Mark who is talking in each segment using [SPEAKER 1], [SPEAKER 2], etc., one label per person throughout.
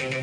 [SPEAKER 1] I'm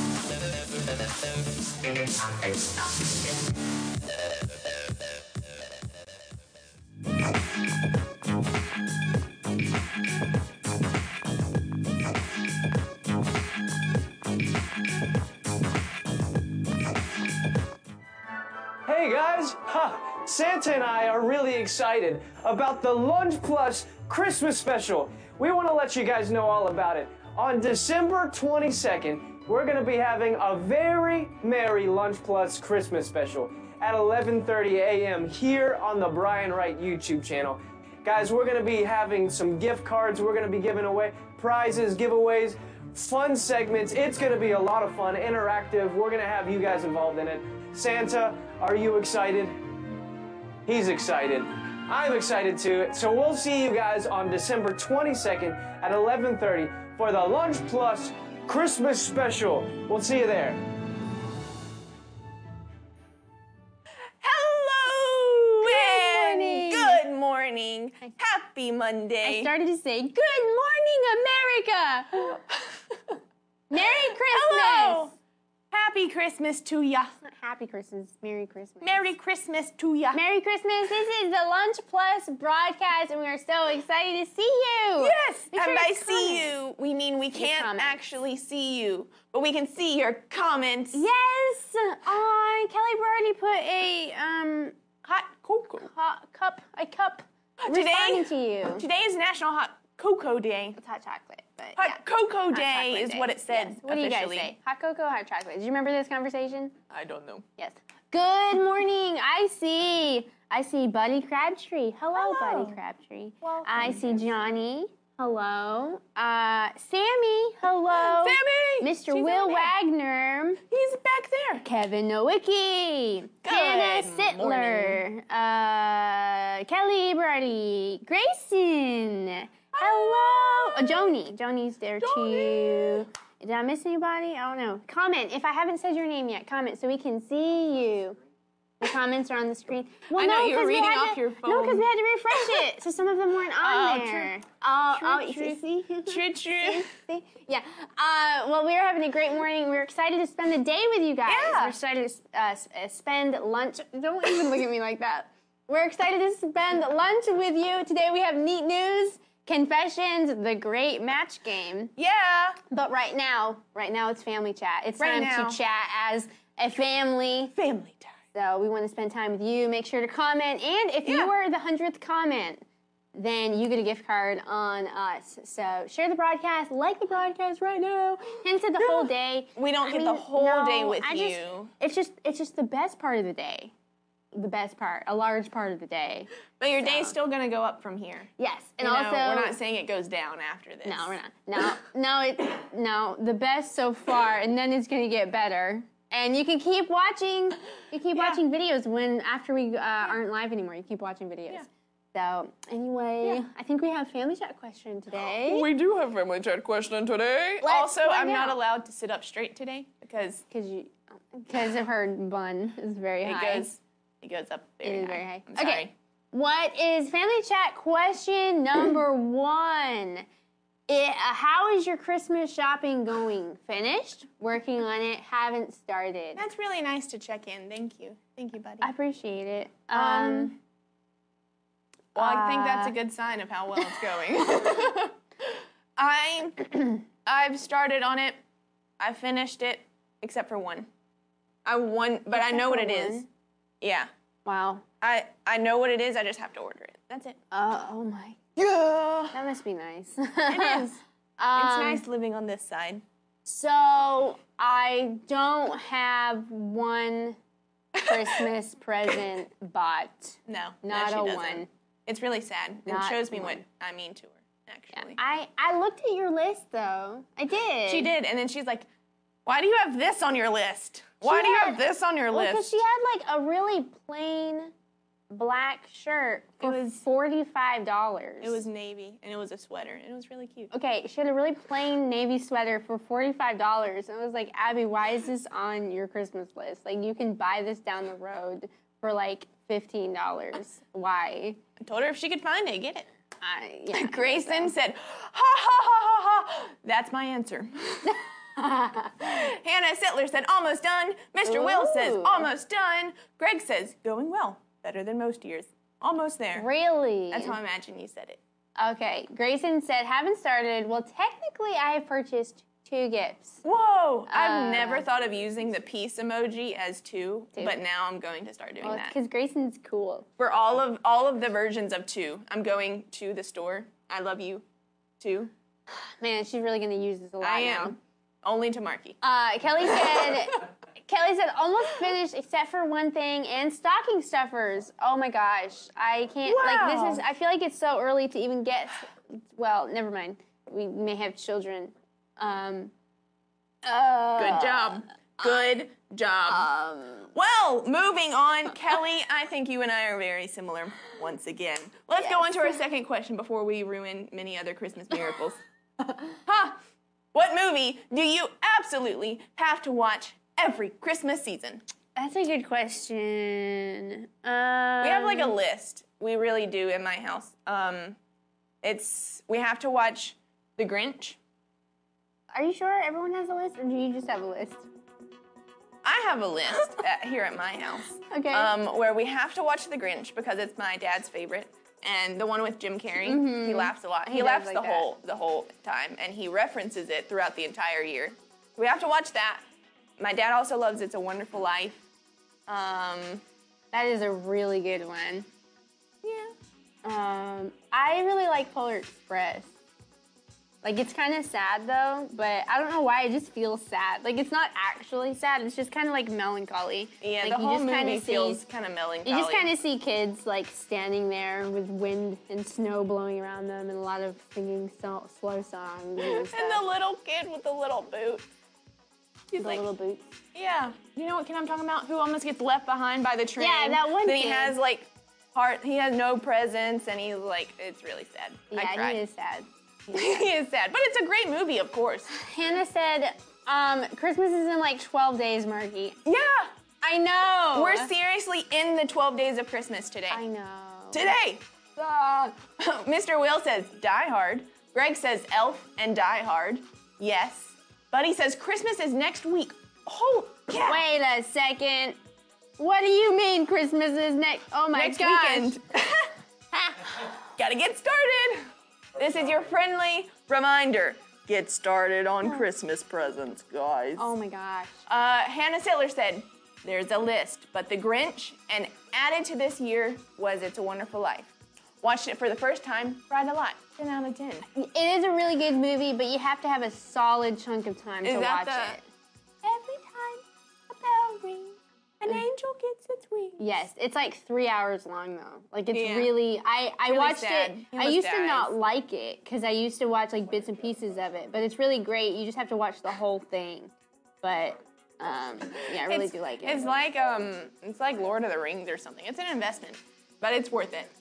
[SPEAKER 1] Hey guys! Ha! Santa and I are really excited about the Lunch Plus Christmas special. We want to let you guys know all about it. On December 22nd, we're going to be having a very merry Lunch Plus Christmas special at 11:30 a.m. here on the Brian Wright YouTube channel. Guys, we're going to be having some gift cards. We're going to be giving away prizes, giveaways, fun segments. It's going to be a lot of fun, interactive. We're going to have you guys involved in it. Santa, are you excited? He's excited. I'm excited too. So we'll see you guys on December 22nd at 11:30 for the Lunch Plus Christmas special. We'll see you there.
[SPEAKER 2] Hello and
[SPEAKER 3] morning.
[SPEAKER 2] good morning. Happy Monday.
[SPEAKER 3] I started to say, Good morning, America! Merry Christmas!
[SPEAKER 2] Hello. Happy Christmas to ya.
[SPEAKER 3] Not Happy Christmas, Merry Christmas.
[SPEAKER 2] Merry Christmas to ya.
[SPEAKER 3] Merry Christmas. This is the Lunch Plus broadcast, and we are so excited to see you.
[SPEAKER 2] Yes,
[SPEAKER 3] Make sure
[SPEAKER 2] and
[SPEAKER 3] to
[SPEAKER 2] by see you, we mean we can't actually see you, but we can see your comments.
[SPEAKER 3] Yes! Uh, Kelly already put a um
[SPEAKER 2] Hot cocoa.
[SPEAKER 3] hot cup, a cup
[SPEAKER 2] Today-
[SPEAKER 3] responding to you.
[SPEAKER 2] Today is National Hot Cocoa Day.
[SPEAKER 3] It's hot chocolate, but
[SPEAKER 2] Hot
[SPEAKER 3] yeah.
[SPEAKER 2] Cocoa Day is
[SPEAKER 3] day.
[SPEAKER 2] what it said.
[SPEAKER 3] Yes. What do you guys say? Hot cocoa, hot chocolate. Do you remember this conversation?
[SPEAKER 2] I don't know.
[SPEAKER 3] Yes. Good morning. I see. I see Buddy Crabtree. Hello,
[SPEAKER 2] Hello.
[SPEAKER 3] Buddy Crabtree.
[SPEAKER 2] Welcome.
[SPEAKER 3] I see Johnny. Hello. Uh, Sammy. Hello.
[SPEAKER 2] Sammy!
[SPEAKER 3] Mr.
[SPEAKER 2] She's
[SPEAKER 3] Will. Wagner.
[SPEAKER 2] He's back there.
[SPEAKER 3] Kevin Nowicki. Hannah Sittler. Uh, Kelly Brady. Grayson. Hello. Oh, Joni. Joni's there too. Did I miss anybody? I don't know. Comment if I haven't said your name yet. Comment so we can see you. The comments are on the screen. Well,
[SPEAKER 2] I know,
[SPEAKER 3] no,
[SPEAKER 2] you were
[SPEAKER 3] 'cause we
[SPEAKER 2] reading off
[SPEAKER 3] to-
[SPEAKER 2] your phone.
[SPEAKER 3] No, because we had to refresh it, so some of them weren't on
[SPEAKER 2] Oh, true.
[SPEAKER 3] there. Oh,
[SPEAKER 2] True,
[SPEAKER 3] oh,
[SPEAKER 2] true.
[SPEAKER 3] see, see?
[SPEAKER 2] True, true.
[SPEAKER 3] See? Yeah. Uh, well, we are having a great morning. We're excited to spend the day with you guys.
[SPEAKER 2] Yeah.
[SPEAKER 3] We're excited to uh, uh, spend lunch. Don't even look at me like that. We're excited to spend lunch with you. Today we have neat news, confessions, the great match game.
[SPEAKER 2] Yeah.
[SPEAKER 3] But right now, right now it's family chat. It's
[SPEAKER 2] Right
[SPEAKER 3] time
[SPEAKER 2] now.
[SPEAKER 3] to chat as a family.
[SPEAKER 2] Family time.
[SPEAKER 3] So we want to spend time with you. Make sure to comment. And if you
[SPEAKER 2] Yeah.
[SPEAKER 3] are the 100th comment, then you get a gift card on us. So share the broadcast, like the broadcast right now. Hint it the whole day.
[SPEAKER 2] We don't
[SPEAKER 3] I
[SPEAKER 2] get the whole
[SPEAKER 3] no,
[SPEAKER 2] day with
[SPEAKER 3] I just-
[SPEAKER 2] you.
[SPEAKER 3] It's just it's just the best part of the day. The best part, a large part of the day.
[SPEAKER 2] But your day's still gonna go up from here.
[SPEAKER 3] Yes, and
[SPEAKER 2] You know,
[SPEAKER 3] also
[SPEAKER 2] we're not saying it goes down after this.
[SPEAKER 3] no, we're not. No, no, it, no. The best so far, and then it's gonna get better. And you can keep watching. You keep
[SPEAKER 2] Yeah.
[SPEAKER 3] watching videos when after we uh, aren't live anymore. You keep watching videos.
[SPEAKER 2] Yeah.
[SPEAKER 3] So anyway, I think we have family chat question today.
[SPEAKER 2] We do have family chat question today.
[SPEAKER 3] Let's
[SPEAKER 2] also, I'm
[SPEAKER 3] find
[SPEAKER 2] not allowed to sit up straight today because
[SPEAKER 3] Because you, because of her bun is very
[SPEAKER 2] it
[SPEAKER 3] high.
[SPEAKER 2] goes it goes up very high.
[SPEAKER 3] very high.
[SPEAKER 2] I'm
[SPEAKER 3] Okay.
[SPEAKER 2] sorry.
[SPEAKER 3] What is family chat question number one? It, uh, how is your Christmas shopping going? Finished? Working on it? Haven't started.
[SPEAKER 2] That's really nice to check in. Thank you. Thank you, buddy.
[SPEAKER 3] I appreciate it. Um,
[SPEAKER 2] Um, well, I think that's a
[SPEAKER 3] uh,
[SPEAKER 2] good sign of how well it's going. I I've started on it. I finished it, except for one. I one, but I know what it is. Yeah,
[SPEAKER 3] wow.
[SPEAKER 2] I I know what it is. I just have to order it. That's it.
[SPEAKER 3] Uh, oh my.
[SPEAKER 2] Yeah,
[SPEAKER 3] That must be nice.
[SPEAKER 2] it is.
[SPEAKER 3] Um,
[SPEAKER 2] It's nice living on this side.
[SPEAKER 3] So I don't have one Christmas present bought.
[SPEAKER 2] No, no,
[SPEAKER 3] Not
[SPEAKER 2] she
[SPEAKER 3] a
[SPEAKER 2] doesn't.
[SPEAKER 3] one.
[SPEAKER 2] It's really sad. It shows me
[SPEAKER 3] one.
[SPEAKER 2] what I mean to her. Actually,
[SPEAKER 3] I I looked at your list though. I did.
[SPEAKER 2] she did, and then she's like, "Why do you have this on your list? Why
[SPEAKER 3] She
[SPEAKER 2] do you
[SPEAKER 3] had-
[SPEAKER 2] have this on your
[SPEAKER 3] Well, because she had like a really plain black shirt for
[SPEAKER 2] was-
[SPEAKER 3] forty five dollars.
[SPEAKER 2] It was navy, and it was a sweater, and it was really cute.
[SPEAKER 3] okay. She had a really plain navy sweater for forty five dollars. And I was like, Abby, why is this on your Christmas list? Like, you can buy this down the road for like fifteen dollars. Why?
[SPEAKER 2] I told her if she could find it, get it.
[SPEAKER 3] I, yeah.
[SPEAKER 2] Grayson said, "Ha ha ha ha ha." That's my answer. Hannah Sittler said, "Almost done." Mr. Will says, "Almost done." Greg says, "Going well, better than most years. Almost there."
[SPEAKER 3] Really?
[SPEAKER 2] That's how I imagine you said it.
[SPEAKER 3] Okay. Grayson said, haven't started. Well, technically, I have purchased two gifts.
[SPEAKER 2] Whoa! I've
[SPEAKER 3] Uh,
[SPEAKER 2] never thought of using the peace emoji as two,
[SPEAKER 3] Two.
[SPEAKER 2] but now I'm going to start doing
[SPEAKER 3] Well,
[SPEAKER 2] that.
[SPEAKER 3] because Grayson's cool.
[SPEAKER 2] For all of all of the versions of two, I'm going to the store. I love you, two.
[SPEAKER 3] Man, she's really gonna use this a lot
[SPEAKER 2] I
[SPEAKER 3] now.
[SPEAKER 2] Am. Only to Marky.
[SPEAKER 3] Uh, Kelly said, Kelly said, almost finished except for one thing and stocking stuffers. Oh my gosh, I can't. Like
[SPEAKER 2] Wow.
[SPEAKER 3] this is. I feel like it's so early to even get. Well, never mind. We may have children. Um. Uh,
[SPEAKER 2] Good job. Good job.
[SPEAKER 3] Um.
[SPEAKER 2] Well, moving on, Kelly, I think you and I are very similar once again. Let's go on to our second question before we ruin many other Christmas miracles. huh? What movie do you absolutely have to watch every Christmas season?
[SPEAKER 3] That's a good question. Um,
[SPEAKER 2] We have like a list. We really do in my house. Um, it's we have to watch The Grinch.
[SPEAKER 3] Are you sure everyone has a list, or do you just have a list?
[SPEAKER 2] I have a list at, here at my house.
[SPEAKER 3] Okay.
[SPEAKER 2] Um, where we have to watch The Grinch because it's my dad's favorite, and the one with Jim Carrey. He laughs a lot. He,
[SPEAKER 3] Mm-hmm.
[SPEAKER 2] laughs
[SPEAKER 3] like
[SPEAKER 2] the
[SPEAKER 3] that.
[SPEAKER 2] whole the whole time, and he references it throughout the entire year. We have to watch that. My dad also loves It's a Wonderful Life. Um,
[SPEAKER 3] That is a really good one.
[SPEAKER 2] yeah.
[SPEAKER 3] Um, I really like Polar Express. Like it's kind of sad though, but I don't know why it just feels sad. Like it's not actually sad. It's just kind of like melancholy.
[SPEAKER 2] Yeah,
[SPEAKER 3] like,
[SPEAKER 2] the whole movie
[SPEAKER 3] see-
[SPEAKER 2] feels kind of melancholy.
[SPEAKER 3] You just kind of see kids like standing there with wind and snow blowing around them, and a lot of singing so- slow songs and
[SPEAKER 2] and the little kid with the little boot. He's
[SPEAKER 3] The
[SPEAKER 2] like,
[SPEAKER 3] little boots.
[SPEAKER 2] yeah. You know what kid I'm talking about? Who almost gets left behind by the train.
[SPEAKER 3] Yeah, that one
[SPEAKER 2] Then he has like heart. He has no presents, and he's like, it's really sad. I
[SPEAKER 3] Yeah, he is sad.
[SPEAKER 2] he is sad, but it's a great movie, of course.
[SPEAKER 3] Hannah said, um, "Christmas is in like 12 days, Marky."
[SPEAKER 2] Yeah,
[SPEAKER 3] I know.
[SPEAKER 2] we're seriously in the 12 days of Christmas today.
[SPEAKER 3] I know.
[SPEAKER 2] Today. Mr. Will says Die Hard. Greg says Elf and Die Hard. Yes. Buddy says Christmas is next week. Oh, yeah.
[SPEAKER 3] Wait a second. What do you mean Christmas is next? Oh my god.
[SPEAKER 2] next
[SPEAKER 3] gosh.
[SPEAKER 2] weekend. Gotta get started. This is your friendly reminder. Get started on Christmas presents, guys.
[SPEAKER 3] Oh my gosh.
[SPEAKER 2] Uh, Hannah Sittler said, There's a list, but The Grinch, and added to this year was It's a Wonderful Life. Watched it for the first time, cried a lot. 10 out of 10.
[SPEAKER 3] It is a really good movie, but you have to have a solid chunk of time
[SPEAKER 2] Is
[SPEAKER 3] to watch
[SPEAKER 2] the-
[SPEAKER 3] it.
[SPEAKER 2] An angel gets its wings.
[SPEAKER 3] Yes, it's like three hours long though. Like it's
[SPEAKER 2] Yeah.
[SPEAKER 3] really. I I
[SPEAKER 2] Really
[SPEAKER 3] watched
[SPEAKER 2] sad.
[SPEAKER 3] it.
[SPEAKER 2] He
[SPEAKER 3] I used to not like it because I used to watch like bits and pieces of it, but it's really great. You just have to watch the whole thing. But um, yeah, I really
[SPEAKER 2] it's,
[SPEAKER 3] do like it.
[SPEAKER 2] It's like um, it's like Lord of the Rings or something. It's an investment, but it's worth it.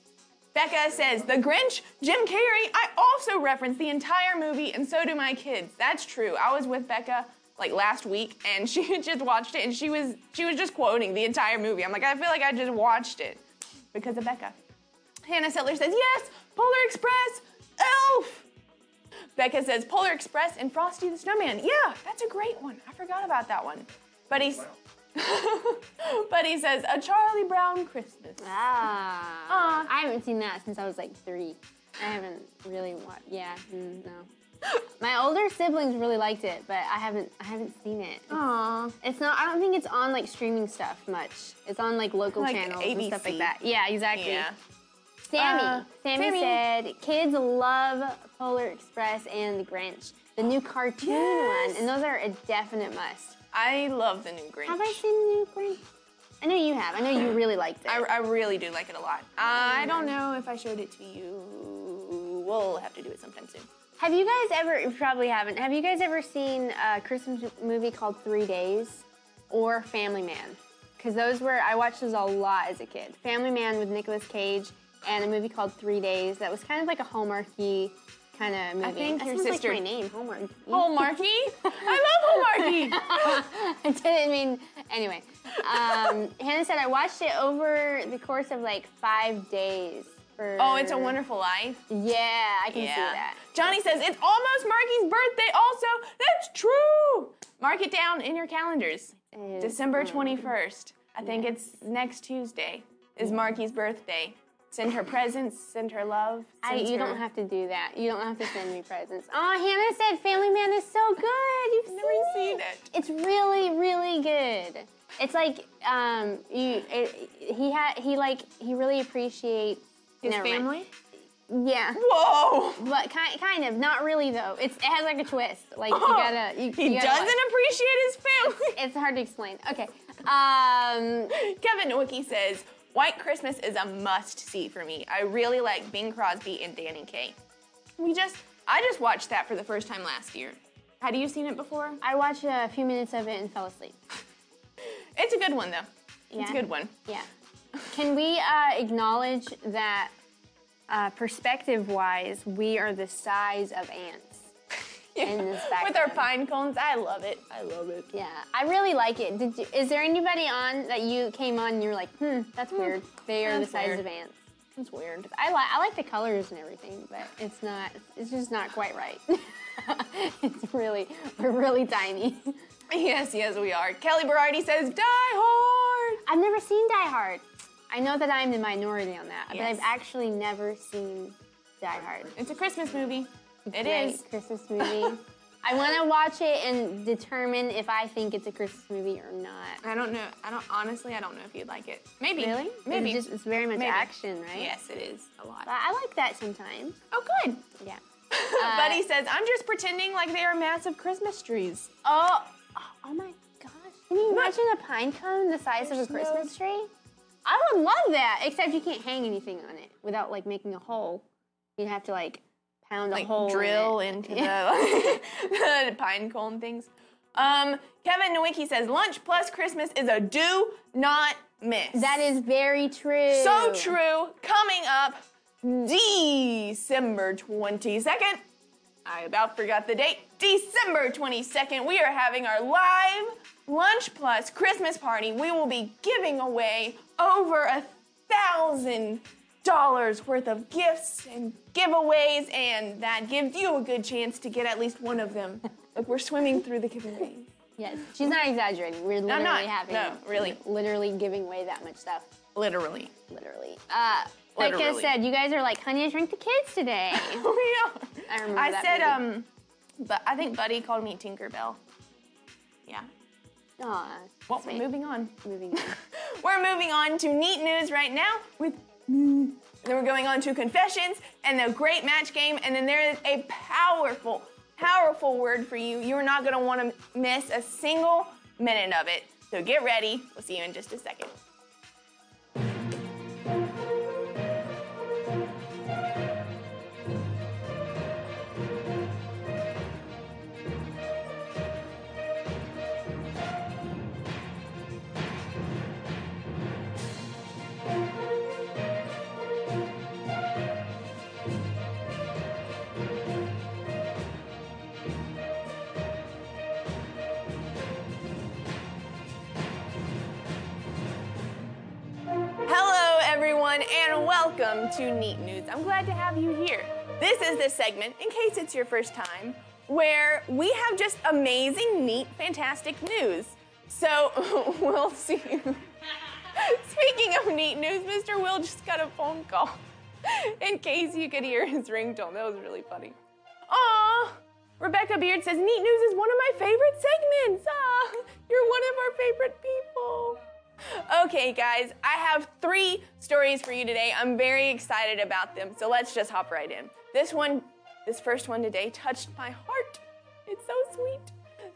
[SPEAKER 2] Becca says, The Grinch, Jim Carrey. I also reference the entire movie, and so do my kids. That's true. I was with Becca like last week, and she had just watched it, and she was she was just quoting the entire movie. I'm like, I feel like I just watched it because of Becca. Hannah Settler says, Yes, Polar Express, Elf. Becca says, Polar Express and Frosty the Snowman. Yeah, that's a great one. I forgot about that one. But he's. but he says, A Charlie Brown Christmas.
[SPEAKER 3] Ah.
[SPEAKER 2] Aw.
[SPEAKER 3] I haven't seen that since I was like three. I haven't really watched. Yeah, mm, no. My older siblings really liked it, but I haven't. I haven't seen it.
[SPEAKER 2] Aww.
[SPEAKER 3] It's not. I don't think it's on like streaming stuff much. It's on like local
[SPEAKER 2] Like
[SPEAKER 3] channels and stuff like that. Yeah, exactly.
[SPEAKER 2] Yeah.
[SPEAKER 3] Sammy.
[SPEAKER 2] Uh,
[SPEAKER 3] Sammy,
[SPEAKER 2] Sammy.
[SPEAKER 3] said kids love Polar Express and the Grinch, the new cartoon
[SPEAKER 2] Yes.
[SPEAKER 3] one, and those are a definite must.
[SPEAKER 2] I love the new Grinch.
[SPEAKER 3] Have I seen the new Grinch? I know you have. I know you really liked it.
[SPEAKER 2] I, I really do like it a lot. I don't know if I showed it to you. We'll have to do it sometime soon.
[SPEAKER 3] Have you guys ever? You probably haven't. Have you guys ever seen a Christmas movie called Three Days or Family Man? Because those were I watched those a lot as a kid. Family Man with Nicolas Cage and a movie called Three Days that was kind of like a Hallmarky kind of movie.
[SPEAKER 2] I think
[SPEAKER 3] that
[SPEAKER 2] your
[SPEAKER 3] sounds
[SPEAKER 2] sister-
[SPEAKER 3] like my name, Hallmark.
[SPEAKER 2] Hallmarky? I love Hallmarky.
[SPEAKER 3] I didn't mean anyway. Um, Hannah said I watched it over the course of like five days. For,
[SPEAKER 2] Oh, it's a wonderful life.
[SPEAKER 3] Yeah, I can
[SPEAKER 2] Yeah.
[SPEAKER 3] see that.
[SPEAKER 2] Johnny says it's almost Marky's birthday. Also, that's true. Mark it down in your calendars.
[SPEAKER 3] It is,
[SPEAKER 2] December
[SPEAKER 3] um,
[SPEAKER 2] 21st. I think it's next Tuesday. Is Marky's birthday. Send her presents. Send her love.
[SPEAKER 3] I, you
[SPEAKER 2] her-
[SPEAKER 3] don't have to do that. You don't have to send me presents. Oh, Hannah said Family Man is so good. You've
[SPEAKER 2] Never
[SPEAKER 3] seen,
[SPEAKER 2] seen it.
[SPEAKER 3] It's really, really good. It's like um, you. It, he had. He like. He really appreciates
[SPEAKER 2] His
[SPEAKER 3] never mind.
[SPEAKER 2] family.
[SPEAKER 3] Yeah,
[SPEAKER 2] Whoa.
[SPEAKER 3] but kind, kind of. Not really though. It's it has like a twist. Like you gotta. You,
[SPEAKER 2] he
[SPEAKER 3] you gotta
[SPEAKER 2] doesn't
[SPEAKER 3] watch.
[SPEAKER 2] appreciate his family.
[SPEAKER 3] It's hard to explain. Okay. Um,
[SPEAKER 2] Kevin Nowicki says, White Christmas is a must see for me. I really like Bing Crosby and Danny Kaye. We just, I just watched that for the first time last year. Had you seen it before?
[SPEAKER 3] I watched a few minutes of it and fell asleep.
[SPEAKER 2] It's a good one though. It's a good one.
[SPEAKER 3] Yeah. Can we uh, acknowledge that uh, perspective wise, we are the size of ants? In this
[SPEAKER 2] With our pine cones, I love it. I love it.
[SPEAKER 3] Yeah, I really like it. Did you, is there anybody on that you came on and you're like, hmm, that's weird. They are the size
[SPEAKER 2] weird.
[SPEAKER 3] of ants.
[SPEAKER 2] It's weird.
[SPEAKER 3] I like I like the colors and everything, but it's not. It's just not quite right. it's really we're really tiny.
[SPEAKER 2] Yes, yes, we are. Kelly Berardi says, Die Hard.
[SPEAKER 3] I've never seen Die Hard. I know that I'm the minority on that, but I've actually never seen Die Hard.
[SPEAKER 2] It's a Christmas movie. It
[SPEAKER 3] Great
[SPEAKER 2] is.
[SPEAKER 3] Christmas movie. I want to watch it and determine if I think it's a Christmas movie or not.
[SPEAKER 2] I don't know. I don't honestly. I don't know if you'd like it. Maybe.
[SPEAKER 3] Really?
[SPEAKER 2] Maybe.
[SPEAKER 3] It's, just, it's very much
[SPEAKER 2] Maybe.
[SPEAKER 3] action, right?
[SPEAKER 2] Yes, it is a lot.
[SPEAKER 3] But I like that sometimes.
[SPEAKER 2] Oh, good.
[SPEAKER 3] Yeah.
[SPEAKER 2] Uh, Buddy says, I'm just pretending like they are massive Christmas trees.
[SPEAKER 3] Oh, oh, oh my gosh. Can you
[SPEAKER 2] Not-
[SPEAKER 3] imagine a pine cone the size
[SPEAKER 2] There's
[SPEAKER 3] of a
[SPEAKER 2] no-
[SPEAKER 3] Christmas tree? I would love that, except you can't hang anything on it without like making a hole. You'd have to like pound a
[SPEAKER 2] Like
[SPEAKER 3] hole. in
[SPEAKER 2] drill
[SPEAKER 3] it.
[SPEAKER 2] into the, the pine cone things. Um, Kevin Nowicki says, lunch plus Christmas is a do not miss.
[SPEAKER 3] That is very true.
[SPEAKER 2] so true. Coming up December 22nd. I about forgot the date. December 22nd, we are having our live Lunch Plus Christmas party. We will be giving away over a thousand dollars worth of gifts and giveaways, and that gives you a good chance to get at least one of them. Like we're swimming through the giveaways.
[SPEAKER 3] Yes, she's not exaggerating. We're literally
[SPEAKER 2] not.
[SPEAKER 3] having
[SPEAKER 2] No, really.
[SPEAKER 3] literally giving away that much stuff.
[SPEAKER 2] Literally.
[SPEAKER 3] Literally. Uh,
[SPEAKER 2] Literally.
[SPEAKER 3] said, "You guys are like Honey, I Shrunk the Kids today."
[SPEAKER 2] are.
[SPEAKER 3] I remember
[SPEAKER 2] I said,
[SPEAKER 3] movie.
[SPEAKER 2] um, but I think Buddy called me Tinkerbell. Yeah.
[SPEAKER 3] Aw,
[SPEAKER 2] Well,
[SPEAKER 3] sweet.
[SPEAKER 2] moving on.
[SPEAKER 3] moving on.
[SPEAKER 2] We're moving on to neat news right now with me. Then we're going on to confessions and the great match game, and then there is a powerful, powerful word for you. You're not gonna want to miss a single minute of it. So get ready. We'll see you in just a second. And welcome to Neat News. I'm glad to have you here. This is the segment, in case it's your first time, where we have just amazing, neat, fantastic news. So we'll see you. Speaking of neat news, Mr. Will just got a phone call. In case you could hear his ringtone, that was really funny. Aw, Rebecca Beard says neat news is one of my favorite segments. Ah, you're one of our favorite people. Okay, guys, I have three stories for you today. I'm very excited about them, so let's just hop right in. This one, this first one today, touched my heart. It's so sweet.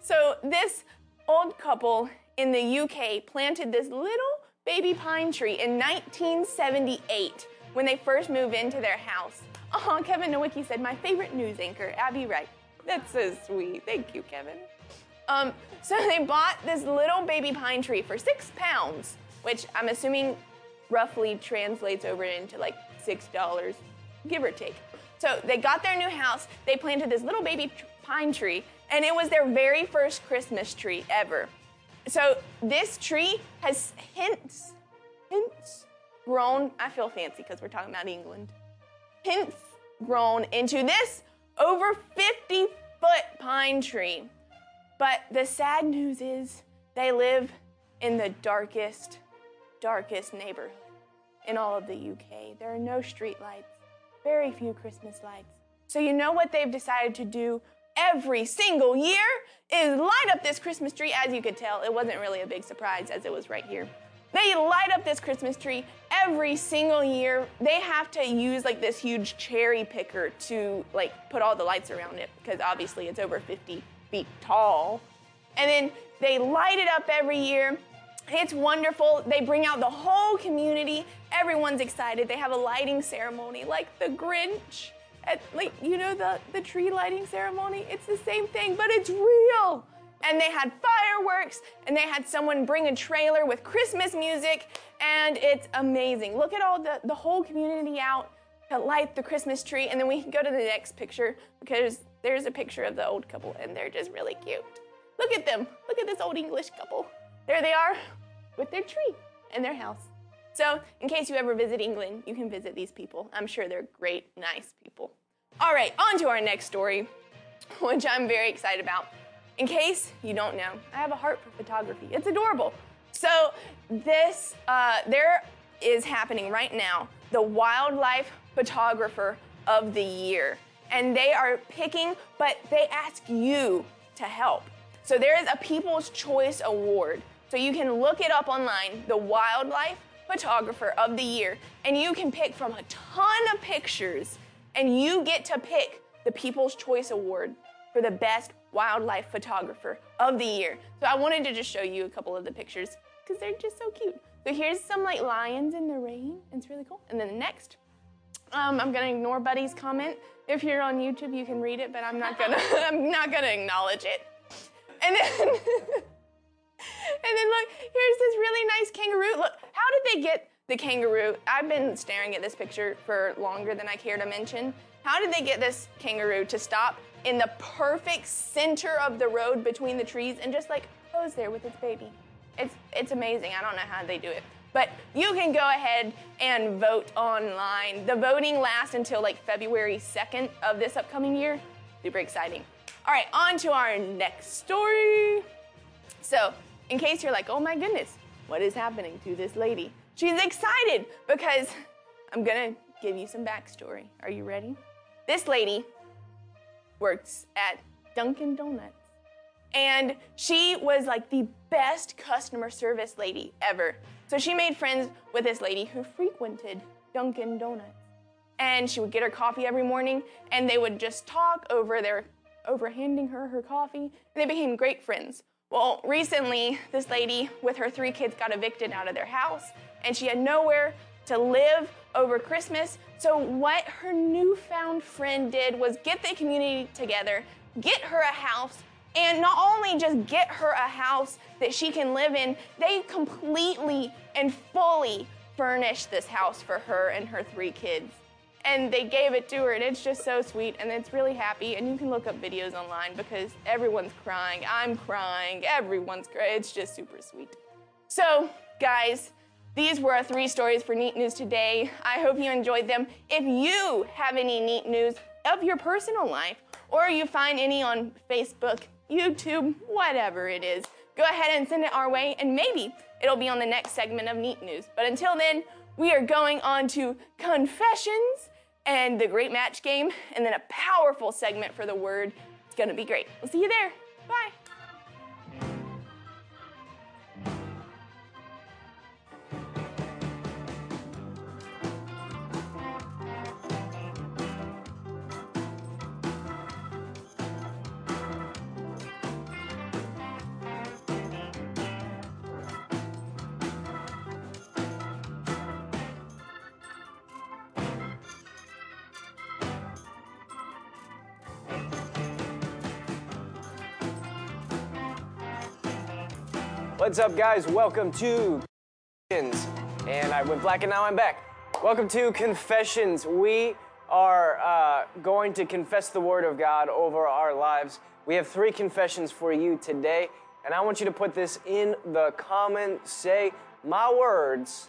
[SPEAKER 2] So, this old couple in the UK planted this little baby pine tree in 1978 when they first moved into their house. Oh, Kevin Nowicki said, my favorite news anchor, Abby Wright. That's so sweet. Thank you, Kevin. Um, so they bought this little baby pine tree for six pounds, which I'm assuming roughly translates over into like six dollars, give or take. So they got their new house, they planted this little baby pine tree, and it was their very first Christmas tree ever. So this tree has hints, hints grown. I feel fancy because we're talking about England. Hints grown into this over 50 foot pine tree. But the sad news is they live in the darkest, darkest neighborhood in all of the UK. There are no street lights, very few Christmas lights. So you know what they've decided to do every single year is light up this Christmas tree. As you could tell, it wasn't really a big surprise as it was right here. They light up this Christmas tree every single year. They have to use like this huge cherry picker to like put all the lights around it because obviously it's over 50 feet tall. And then they light it up every year. It's wonderful. They bring out the whole community. Everyone's excited. They have a lighting ceremony like the Grinch. At, like, you know, the, the tree lighting ceremony? It's the same thing, but it's real. And they had fireworks, and they had someone bring a trailer with Christmas music, and it's amazing. Look at all the, the whole community out to light the Christmas tree, and then we can go to the next picture because there's a picture of the old couple, and they're just really cute. Look at them. Look at this old English couple. There they are with their tree and their house. So, in case you ever visit England, you can visit these people. I'm sure they're great, nice people. All right, on to our next story, which I'm very excited about. In case you don't know, I have a heart for photography. It's adorable. So, this, uh, there is happening right now the wildlife photographer of the year and they are picking, but they ask you to help. So there is a People's Choice Award. So you can look it up online, the Wildlife Photographer of the Year, and you can pick from a ton of pictures, and you get to pick the People's Choice Award for the best wildlife photographer of the year. So I wanted to just show you a couple of the pictures because they're just so cute. So here's some like lions in the rain. It's really cool. And then the next, um, I'm gonna ignore Buddy's comment. If you're on YouTube, you can read it, but I'm not gonna. I'm not gonna acknowledge it. And then, and then look, here's this really nice kangaroo. Look, how did they get the kangaroo? I've been staring at this picture for longer than I care to mention. How did they get this kangaroo to stop in the perfect center of the road between the trees and just like pose there with its baby? It's it's amazing. I don't know how they do it. But you can go ahead and vote online. The voting lasts until like February 2nd of this upcoming year. Super exciting. All right, on to our next story. So, in case you're like, oh my goodness, what is happening to this lady? She's excited because I'm gonna give you some backstory. Are you ready? This lady works at Dunkin' Donuts. And she was like the best customer service lady ever. So she made friends with this lady who frequented Dunkin' Donuts. And she would get her coffee every morning, and they would just talk over their over handing her her coffee, and they became great friends. Well, recently, this lady with her three kids got evicted out of their house, and she had nowhere to live over Christmas. So, what her newfound friend did was get the community together, get her a house, and not only just get her a house that she can live in, they completely and fully furnished this house for her and her three kids. And they gave it to her, and it's just so sweet, and it's really happy. And you can look up videos online because everyone's crying. I'm crying. Everyone's crying. It's just super sweet. So, guys, These were our three stories for Neat News today. I hope you enjoyed them. If you have any neat news of your personal life, or you find any on Facebook, YouTube, whatever it is, go ahead and send it our way, and maybe it'll be on the next segment of Neat News. But until then, we are going on to confessions and the great match game, and then a powerful segment for the word. It's gonna be great. We'll see you there. Bye.
[SPEAKER 1] What's up, guys? Welcome to Confessions. And I went black and now I'm back. Welcome to Confessions. We are uh, going to confess the Word of God over our lives. We have three confessions for you today, and I want you to put this in the comment. Say, My words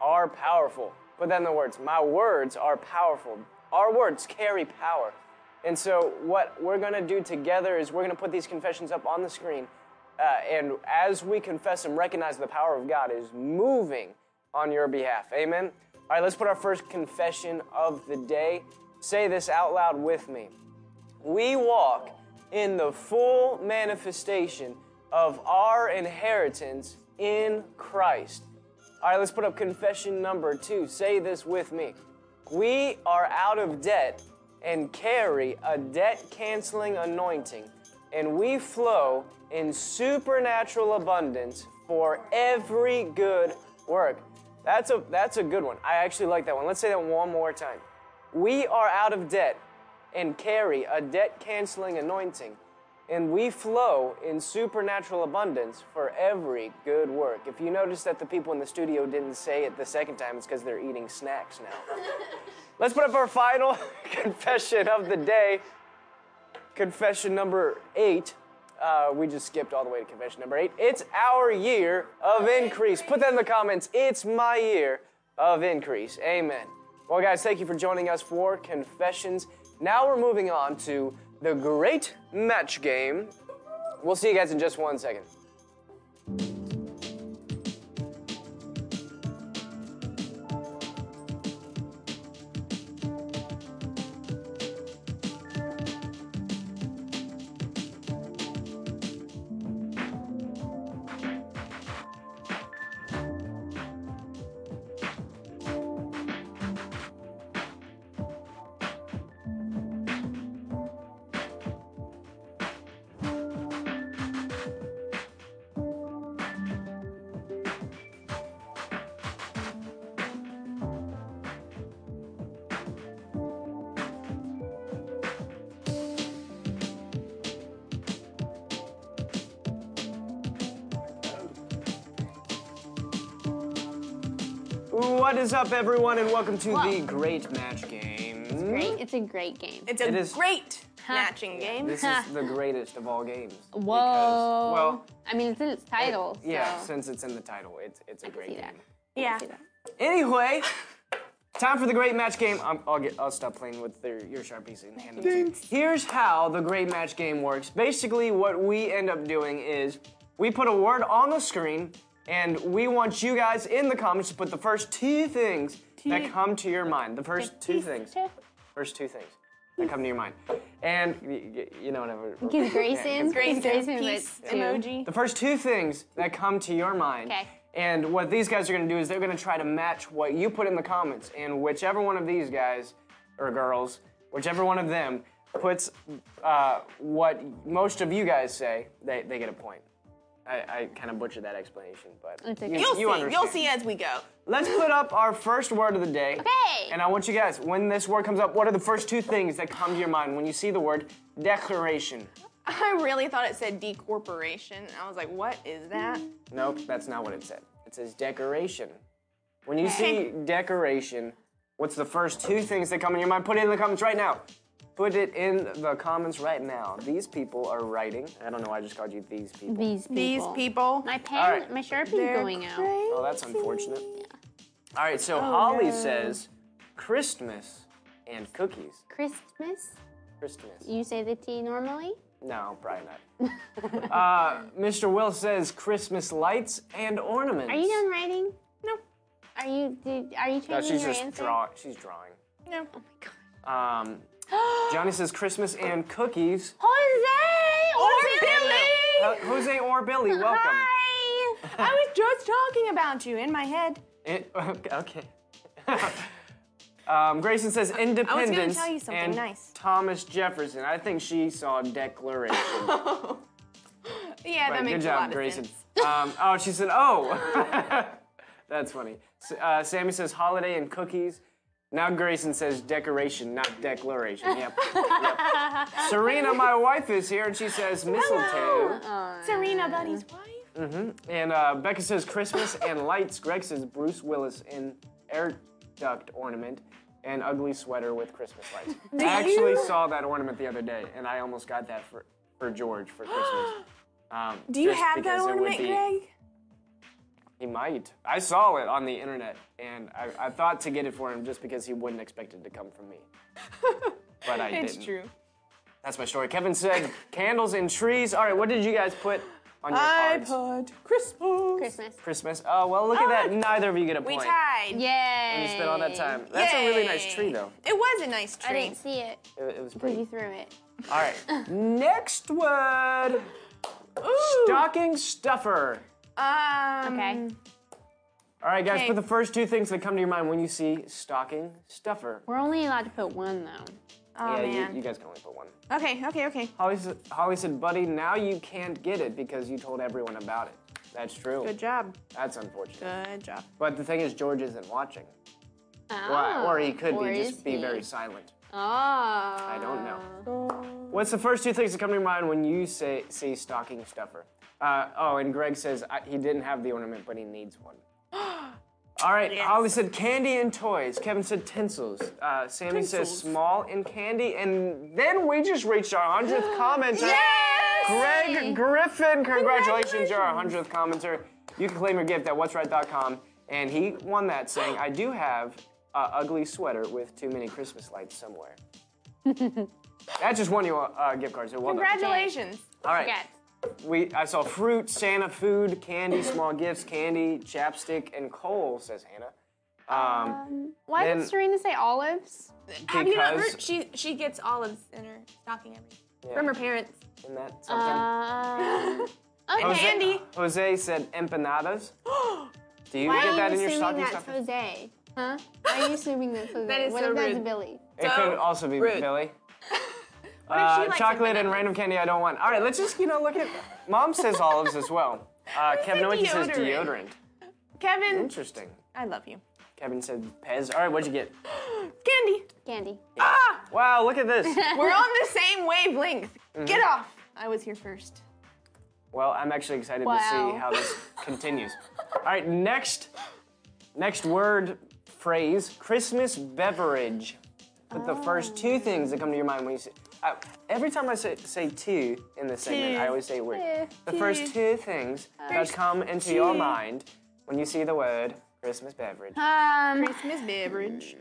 [SPEAKER 1] are powerful. Put that in the words. My words are powerful. Our words carry power. And so, what we're going to do together is we're going to put these confessions up on the screen. Uh, and as we confess and recognize the power of God is moving on your behalf. Amen. All right, let's put our first confession of the day. Say this out loud with me. We walk in the full manifestation of our inheritance in Christ. All right, let's put up confession number two. Say this with me. We are out of debt and carry a debt canceling anointing, and we flow in supernatural abundance for every good work. That's a, that's a good one. I actually like that one. Let's say that one more time. We are out of debt and carry a debt canceling anointing, and we flow in supernatural abundance for every good work. If you notice that the people in the studio didn't say it the second time, it's because they're eating snacks now. Let's put up our final confession of the day. Confession number eight. Uh, we just skipped all the way to confession number eight. It's our year of increase. Put that in the comments. It's my year of increase. Amen. Well, guys, thank you for joining us for confessions. Now we're moving on to the great match game. We'll see you guys in just one second. Is up, everyone, and welcome to the Great Match Game.
[SPEAKER 3] Great. It's a great game.
[SPEAKER 2] It's a
[SPEAKER 1] It is-
[SPEAKER 2] great matching game.
[SPEAKER 1] This is the greatest of all games.
[SPEAKER 3] Whoa.
[SPEAKER 1] Because, well,
[SPEAKER 3] I mean, it's in its title.
[SPEAKER 1] yeah,
[SPEAKER 3] so
[SPEAKER 1] since it's in the title, it's it's a great
[SPEAKER 3] see
[SPEAKER 1] game.
[SPEAKER 3] that.
[SPEAKER 2] yeah.
[SPEAKER 3] see that.
[SPEAKER 1] Anyway, time for the great match game. I'm, I'll get. I'll stop playing with the, your sharpies and hand them to you. Here's how the great match game works. Basically, what we end up doing is we put a word on the screen, and we want you guys in the comments to put the first two things that come to your mind. The first two things. First two things that come to your mind. And y- y- you know whatever.
[SPEAKER 3] Because Grayson,
[SPEAKER 2] Grayson,
[SPEAKER 3] Grayson
[SPEAKER 2] peace
[SPEAKER 3] two.
[SPEAKER 2] emoji.
[SPEAKER 1] The first two things that come to your mind.
[SPEAKER 3] Okay.
[SPEAKER 1] And what these guys are going to do is they're going to try to match what you put in the comments. And whichever one of these guys, or girls, whichever one of them puts uh, what most of you guys say, they, they get a point. I, I kind of butchered that explanation, but
[SPEAKER 3] okay.
[SPEAKER 1] you,
[SPEAKER 2] You'll
[SPEAKER 1] you
[SPEAKER 2] see.
[SPEAKER 1] understand.
[SPEAKER 2] You'll see as we go.
[SPEAKER 1] Let's put up our first word of the day.
[SPEAKER 3] Okay.
[SPEAKER 1] And I want you guys, when this word comes up, what are the first two things that come to your mind when you see the word declaration?
[SPEAKER 2] I really thought it said decorporation. I was like, what is that?
[SPEAKER 1] Nope, that's not what it said. It says decoration. When you see decoration, what's the first two things that come in your mind? Put it in the comments right now. Put it in the comments right now. These people are writing. I don't know why I just called you these people.
[SPEAKER 3] These people.
[SPEAKER 2] These people.
[SPEAKER 3] My pen,
[SPEAKER 1] All right.
[SPEAKER 3] my sharpie's
[SPEAKER 2] They're
[SPEAKER 3] going out.
[SPEAKER 1] Oh, that's unfortunate. Yeah. All right, so Holly
[SPEAKER 2] no.
[SPEAKER 1] says Christmas and cookies.
[SPEAKER 3] Christmas.
[SPEAKER 1] Christmas.
[SPEAKER 3] You say the T normally.
[SPEAKER 1] No, probably not. uh, Mr. Will says Christmas lights and ornaments.
[SPEAKER 3] Are you done writing?
[SPEAKER 2] No.
[SPEAKER 3] Are you? Did, are you changing No,
[SPEAKER 1] she's
[SPEAKER 3] your
[SPEAKER 1] just
[SPEAKER 3] answer?
[SPEAKER 1] draw. She's drawing.
[SPEAKER 2] No.
[SPEAKER 3] Oh my god.
[SPEAKER 1] Um, Johnny says Christmas and cookies.
[SPEAKER 3] Jose or,
[SPEAKER 2] Or Billy.
[SPEAKER 1] Ho- Jose or Billy, welcome.
[SPEAKER 3] Hi.
[SPEAKER 2] I was just talking about you in my head.
[SPEAKER 1] It- okay. um, Grayson says Independence
[SPEAKER 2] tell you something
[SPEAKER 1] and
[SPEAKER 2] nice.
[SPEAKER 1] Thomas Jefferson. I think she saw Declaration.
[SPEAKER 2] Yeah, that makes
[SPEAKER 1] good
[SPEAKER 2] a lot
[SPEAKER 1] job, Grayson.
[SPEAKER 2] sense.
[SPEAKER 1] Um, oh, she said, oh. That's funny. Uh, Sammy says holiday and cookies. Now Grayson says decoration, not declaration. Yep. yep. Serena, my wife, is here, and she says mistletoe.
[SPEAKER 2] Serena, Buddy's wife. Mm-hmm.
[SPEAKER 1] And uh, Becca says Christmas and lights. Greg says Bruce Willis in air duct ornament and ugly sweater with Christmas lights. I actually
[SPEAKER 2] you-
[SPEAKER 1] saw that ornament the other day, and I almost got that for, for George for Christmas. Um,
[SPEAKER 2] Do you have that
[SPEAKER 1] because it would
[SPEAKER 2] ornament,
[SPEAKER 1] be-
[SPEAKER 2] Greg?
[SPEAKER 1] He might. I saw it on the internet, and I, I thought to get it for him just because he wouldn't expect it to come from me. But I
[SPEAKER 2] It's
[SPEAKER 1] didn't.
[SPEAKER 2] true.
[SPEAKER 1] That's my story. Kevin said candles and trees. All right, what did you guys put on your
[SPEAKER 2] I
[SPEAKER 1] cards?
[SPEAKER 2] put Christmas.
[SPEAKER 3] Christmas.
[SPEAKER 1] Christmas. Oh well, look at oh, that. Neither of you get a point.
[SPEAKER 2] We
[SPEAKER 1] point.
[SPEAKER 2] tied.
[SPEAKER 3] Yay.
[SPEAKER 1] You spent all that time. That's a really nice tree, though.
[SPEAKER 2] It was a nice tree.
[SPEAKER 3] I didn't see it
[SPEAKER 1] It, it was
[SPEAKER 3] because
[SPEAKER 1] pretty.
[SPEAKER 3] you threw it.
[SPEAKER 1] All right. Next word.
[SPEAKER 2] Ooh.
[SPEAKER 1] Stocking stuffer.
[SPEAKER 2] Um,
[SPEAKER 3] Okay.
[SPEAKER 1] All right, guys.
[SPEAKER 2] Okay.
[SPEAKER 1] Put the first two things that come to your mind when you see stocking stuffer.
[SPEAKER 3] We're only allowed to put one though.
[SPEAKER 2] Oh,
[SPEAKER 1] yeah,
[SPEAKER 2] man.
[SPEAKER 1] You, you guys can only put one.
[SPEAKER 2] Okay, okay, okay.
[SPEAKER 1] Holly said, Holly said, buddy, now you can't get it because you told everyone about it. That's true.
[SPEAKER 2] Good job.
[SPEAKER 1] That's unfortunate.
[SPEAKER 2] Good job.
[SPEAKER 1] But the thing is, George isn't watching.
[SPEAKER 3] Oh.
[SPEAKER 1] or he could
[SPEAKER 3] Or
[SPEAKER 1] be, just be
[SPEAKER 3] he?
[SPEAKER 1] very silent.
[SPEAKER 3] Oh. I
[SPEAKER 1] don't know. What's the first two things that come to your mind when you say see stocking stuffer? Uh, oh, and Greg says I, he didn't have the ornament, but he needs one. All right,
[SPEAKER 2] Yes.
[SPEAKER 1] Holly said candy and toys. Kevin said tinsels. Uh, Sammy says small and candy. And then we just reached our 100th commenter.
[SPEAKER 2] Yes!
[SPEAKER 1] Greg Griffin, congratulations, you're our 100th commenter. You can claim your gift at what'sright.com. And he won that saying, I do have a ugly sweater with too many Christmas lights somewhere. that just won you a uh, gift card, so well done.
[SPEAKER 2] Congratulations.
[SPEAKER 1] All right.
[SPEAKER 3] Forget.
[SPEAKER 1] We I saw fruit, Santa food, candy, small gifts, candy, chapstick, and coal, says Hannah. Um,
[SPEAKER 3] Why
[SPEAKER 1] Then-
[SPEAKER 3] did Serena say olives?
[SPEAKER 2] Have you not
[SPEAKER 1] Because-
[SPEAKER 2] heard? She she gets olives in her stocking every
[SPEAKER 1] Yeah.
[SPEAKER 2] from her parents.
[SPEAKER 1] isn't that something?
[SPEAKER 3] Uh, okay.
[SPEAKER 1] Jose,
[SPEAKER 2] candy.
[SPEAKER 1] Jose said empanadas. Do you
[SPEAKER 3] Why
[SPEAKER 1] get that
[SPEAKER 3] you
[SPEAKER 1] in your
[SPEAKER 3] assuming
[SPEAKER 1] stocking
[SPEAKER 3] that's
[SPEAKER 1] stuff?
[SPEAKER 3] Jose? Huh? Why are you assuming that's Jose?
[SPEAKER 2] That is
[SPEAKER 3] what
[SPEAKER 2] so
[SPEAKER 3] if that's
[SPEAKER 2] rude.
[SPEAKER 3] Billy?
[SPEAKER 1] It
[SPEAKER 2] So
[SPEAKER 1] could also be
[SPEAKER 2] rude.
[SPEAKER 1] Billy.
[SPEAKER 2] What if she
[SPEAKER 1] Uh, chocolate and random candy I don't want. All right, let's just, you know, look at. Mom says olives as well. Uh, Kevin
[SPEAKER 2] said
[SPEAKER 1] Owen says
[SPEAKER 2] deodorant.
[SPEAKER 1] deodorant.
[SPEAKER 2] Kevin,
[SPEAKER 1] Interesting.
[SPEAKER 2] I love you.
[SPEAKER 1] Kevin said Pez. All right, what'd you get?
[SPEAKER 2] Candy.
[SPEAKER 3] Candy.
[SPEAKER 2] Ah,
[SPEAKER 1] Wow, look at this.
[SPEAKER 2] we're on the same wavelength.
[SPEAKER 1] Mm-hmm.
[SPEAKER 2] Get off. I was here first.
[SPEAKER 1] Well, I'm actually excited to see how this continues. All right, next, next word phrase: Christmas beverage. Put the first two things that come to your mind when you say. Uh, every time I say, say two in this segment,
[SPEAKER 2] Two.
[SPEAKER 1] I always say it weird.
[SPEAKER 3] Eh,
[SPEAKER 1] The first two things that come into your mind when you see the word Christmas beverage.
[SPEAKER 3] Um.
[SPEAKER 2] Christmas beverage.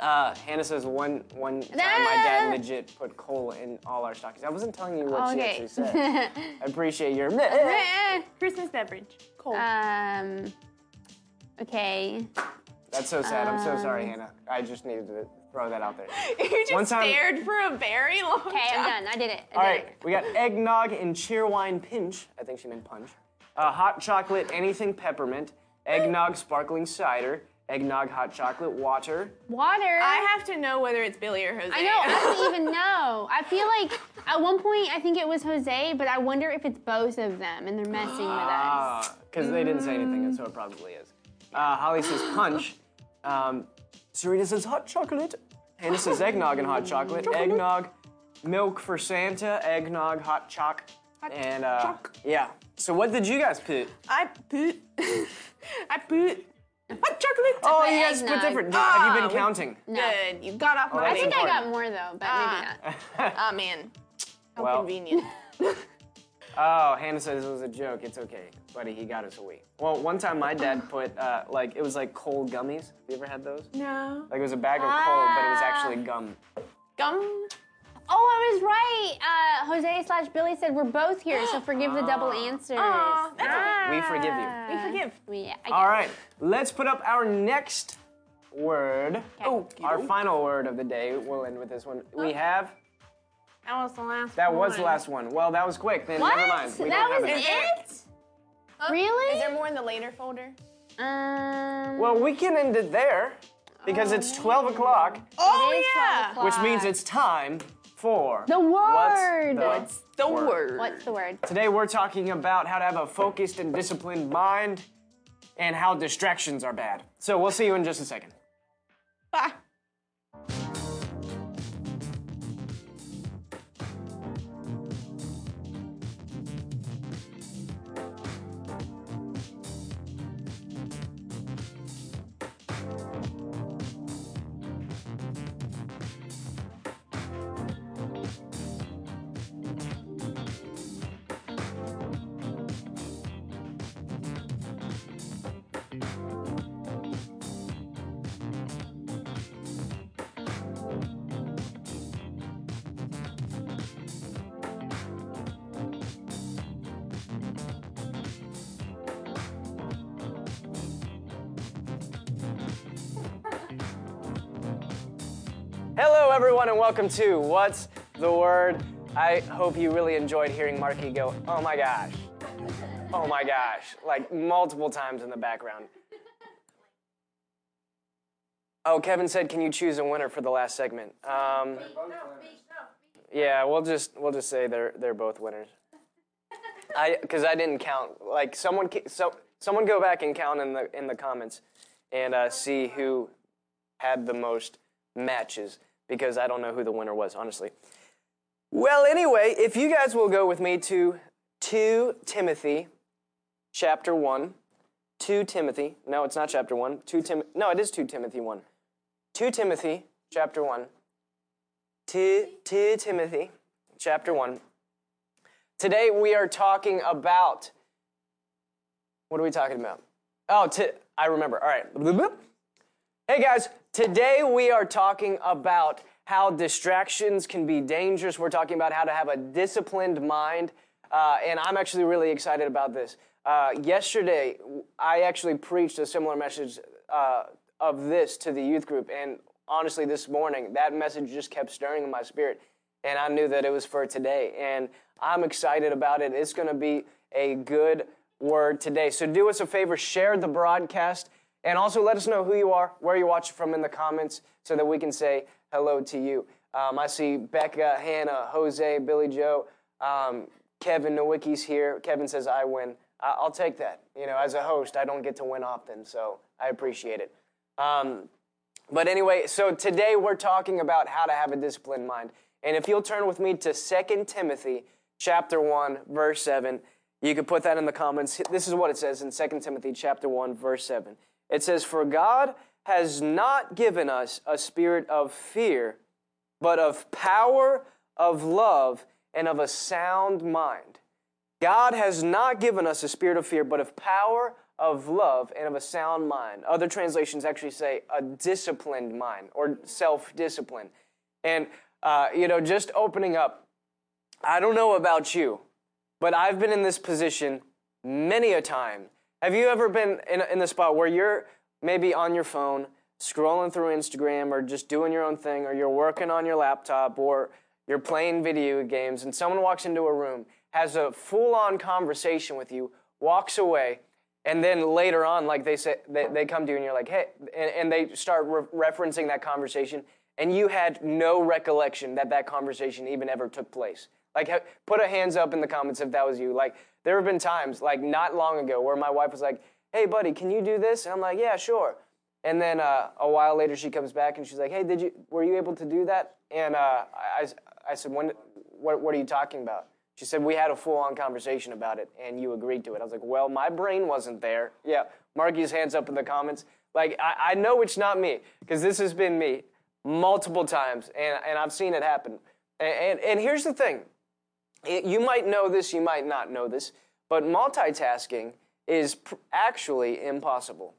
[SPEAKER 1] Uh, Hannah says one one time my dad legit put coal in all our stockings. I wasn't telling you what she
[SPEAKER 3] Okay.
[SPEAKER 1] actually said. I appreciate your.
[SPEAKER 3] Eh,
[SPEAKER 2] Christmas beverage. Cold.
[SPEAKER 3] um. Okay.
[SPEAKER 1] That's so sad. I'm so
[SPEAKER 3] Um,
[SPEAKER 1] sorry, Hannah. I just needed to throw that out there.
[SPEAKER 2] you just
[SPEAKER 1] one time-
[SPEAKER 2] stared for a very long time.
[SPEAKER 3] Okay,
[SPEAKER 2] time.
[SPEAKER 3] I'm done. I did it. I
[SPEAKER 1] All
[SPEAKER 3] did
[SPEAKER 1] right,
[SPEAKER 3] it.
[SPEAKER 1] we got eggnog and cheerwine pinch. I think she meant punch. Uh, hot chocolate, anything peppermint. Eggnog sparkling cider. Eggnog hot chocolate water.
[SPEAKER 3] Water.
[SPEAKER 2] I have to know whether it's Billy or Jose.
[SPEAKER 3] I know. I don't even know. I feel like at one point I think it was Jose, but I wonder if it's both of them and they're messing with us.
[SPEAKER 1] Ah, because they didn't say anything, and so it probably is. Uh, Holly says punch. Um, Serena says hot chocolate. Hannah says eggnog and hot chocolate. Eggnog, milk for Santa. Eggnog, hot choc. And uh,
[SPEAKER 2] choc.
[SPEAKER 1] yeah. So what did you guys put?
[SPEAKER 2] I put. I put. Hot chocolate.
[SPEAKER 1] Oh, you guys put
[SPEAKER 3] eggnog.
[SPEAKER 1] different. Have you
[SPEAKER 2] Oh,
[SPEAKER 1] been
[SPEAKER 2] we-
[SPEAKER 1] counting?
[SPEAKER 2] Good. You got off my
[SPEAKER 3] I
[SPEAKER 1] that's
[SPEAKER 3] think I got more though, but
[SPEAKER 2] Ah.
[SPEAKER 3] maybe not.
[SPEAKER 2] Oh man. How
[SPEAKER 1] Well.
[SPEAKER 2] convenient.
[SPEAKER 1] Oh, Hannah says it was a joke. It's okay, buddy. He got us a week. Well, one time my dad put uh, like it was like cold gummies. Have you ever had those?
[SPEAKER 2] No.
[SPEAKER 1] Like it was a bag of cold, but it was actually gum.
[SPEAKER 2] Gum.
[SPEAKER 3] Oh, I was right. Uh, Jose slash Billy said we're both here, so forgive the double answers.
[SPEAKER 2] Aw, that's okay.
[SPEAKER 1] We forgive you.
[SPEAKER 3] Ah.
[SPEAKER 2] We forgive.
[SPEAKER 3] Yeah, I
[SPEAKER 1] All
[SPEAKER 3] guess.
[SPEAKER 1] right, let's put up our next word.
[SPEAKER 2] Oh,
[SPEAKER 1] Our final word of the day. We'll end with this one. We have.
[SPEAKER 2] That was the last one.
[SPEAKER 1] That
[SPEAKER 2] one.
[SPEAKER 1] was the last one. Well, that was quick. Then
[SPEAKER 3] What?
[SPEAKER 1] never mind. We
[SPEAKER 3] that was
[SPEAKER 1] have
[SPEAKER 3] it?
[SPEAKER 1] it.
[SPEAKER 3] Really?
[SPEAKER 2] Is there more in the later folder?
[SPEAKER 3] Um.
[SPEAKER 1] Well, we can end it there because it's 12 o'clock,
[SPEAKER 2] Oh
[SPEAKER 3] it is 12
[SPEAKER 2] yeah.
[SPEAKER 3] o'clock.
[SPEAKER 1] which means it's time for
[SPEAKER 3] the word.
[SPEAKER 1] What's
[SPEAKER 2] The
[SPEAKER 1] Word.
[SPEAKER 2] word.
[SPEAKER 3] What's the word?
[SPEAKER 1] Today we're talking about how to have a focused and disciplined mind and how distractions are bad. So we'll see you in just a second.
[SPEAKER 2] Ah.
[SPEAKER 1] Welcome to What's the Word? I hope you really enjoyed hearing Marky go, oh my gosh, oh my gosh, like multiple times in the background. Oh, Kevin said, can you choose a winner for the last segment? Um, yeah, we'll just we'll just say they're they're both winners. I because I didn't count. Like someone so someone go back and count in the in the comments and uh, see who had the most matches because I don't know who the winner was, honestly. Well, anyway, if you guys will go with me to 2 Timothy chapter 1. 2 Timothy. No, it's not chapter 1. 2 Tim No, it is 2 Timothy 1. 2 Timothy chapter 1. 2, 2 Timothy chapter 1. Today we are talking about what are we talking about? Oh, I remember. All right. Hey guys, today we are talking about how distractions can be dangerous. We're talking about how to have a disciplined mind, uh, and I'm actually really excited about this. Uh, yesterday, I actually preached a similar message uh, of this to the youth group, and honestly, this morning, that message just kept stirring in my spirit, and I knew that it was for today, and I'm excited about it. It's going to be a good word today. So do us a favor, share the broadcast. And also let us know who you are, where you're watching from in the comments so that we can say hello to you. Um, I see Becca, Hannah, Jose, Billy Joe, um, Kevin Nowicki's here. Kevin says, I win. I- I'll take that. You know, as a host, I don't get to win often, so I appreciate it. Um, but anyway, so today we're talking about how to have a disciplined mind. And if you'll turn with me to 2 Timothy chapter 1, verse 7, you can put that in the comments. This is what it says in 2 Timothy chapter 1, verse 7. It says, For God has not given us a spirit of fear, but of power, of love, and of a sound mind. God has not given us a spirit of fear, but of power, of love, and of a sound mind. Other translations actually say a disciplined mind or self discipline. And, uh, you know, just opening up, I don't know about you, but I've been in this position many a time. Have you ever been in, in the spot where you're maybe on your phone, scrolling through Instagram, or just doing your own thing, or you're working on your laptop, or you're playing video games, and someone walks into a room, has a full on conversation with you, walks away, and then later on, like they say, they, they come to you and you're like, hey, and, and they start re- referencing that conversation, and you had no recollection that that conversation even ever took place. Like, put a hands up in the comments if that was you. Like, there have been times, like not long ago, where my wife was like, hey, buddy, can you do this? And I'm like, yeah, sure. And then uh, a while later, she comes back and she's like, hey, did you, were you able to do that? And uh, I, I said, when, what, what are you talking about? She said, we had a full-on conversation about it, and you agreed to it. I was like, well, my brain wasn't there. Yeah, Marky's hands up in the comments. Like, I, I know it's not me, because this has been me multiple times, and, and I've seen it happen. And, and, and here's the thing it, you might know this, you might not know this, but multitasking is pr- actually impossible.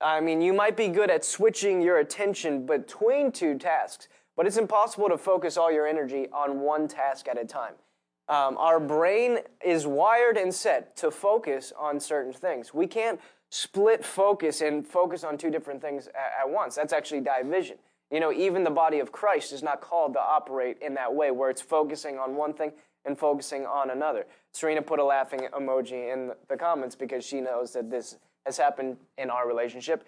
[SPEAKER 1] I mean, you might be good at switching your attention between two tasks, but it's impossible to focus all your energy on one task at a time. Um, our brain is wired and set to focus on certain things. We can't split focus and focus on two different things at, at once. That's actually division. You know, even the body of Christ is not called to operate in that way, where it's focusing on one thing and focusing on another. Serena put a laughing emoji in the comments because she knows that this has happened in our relationship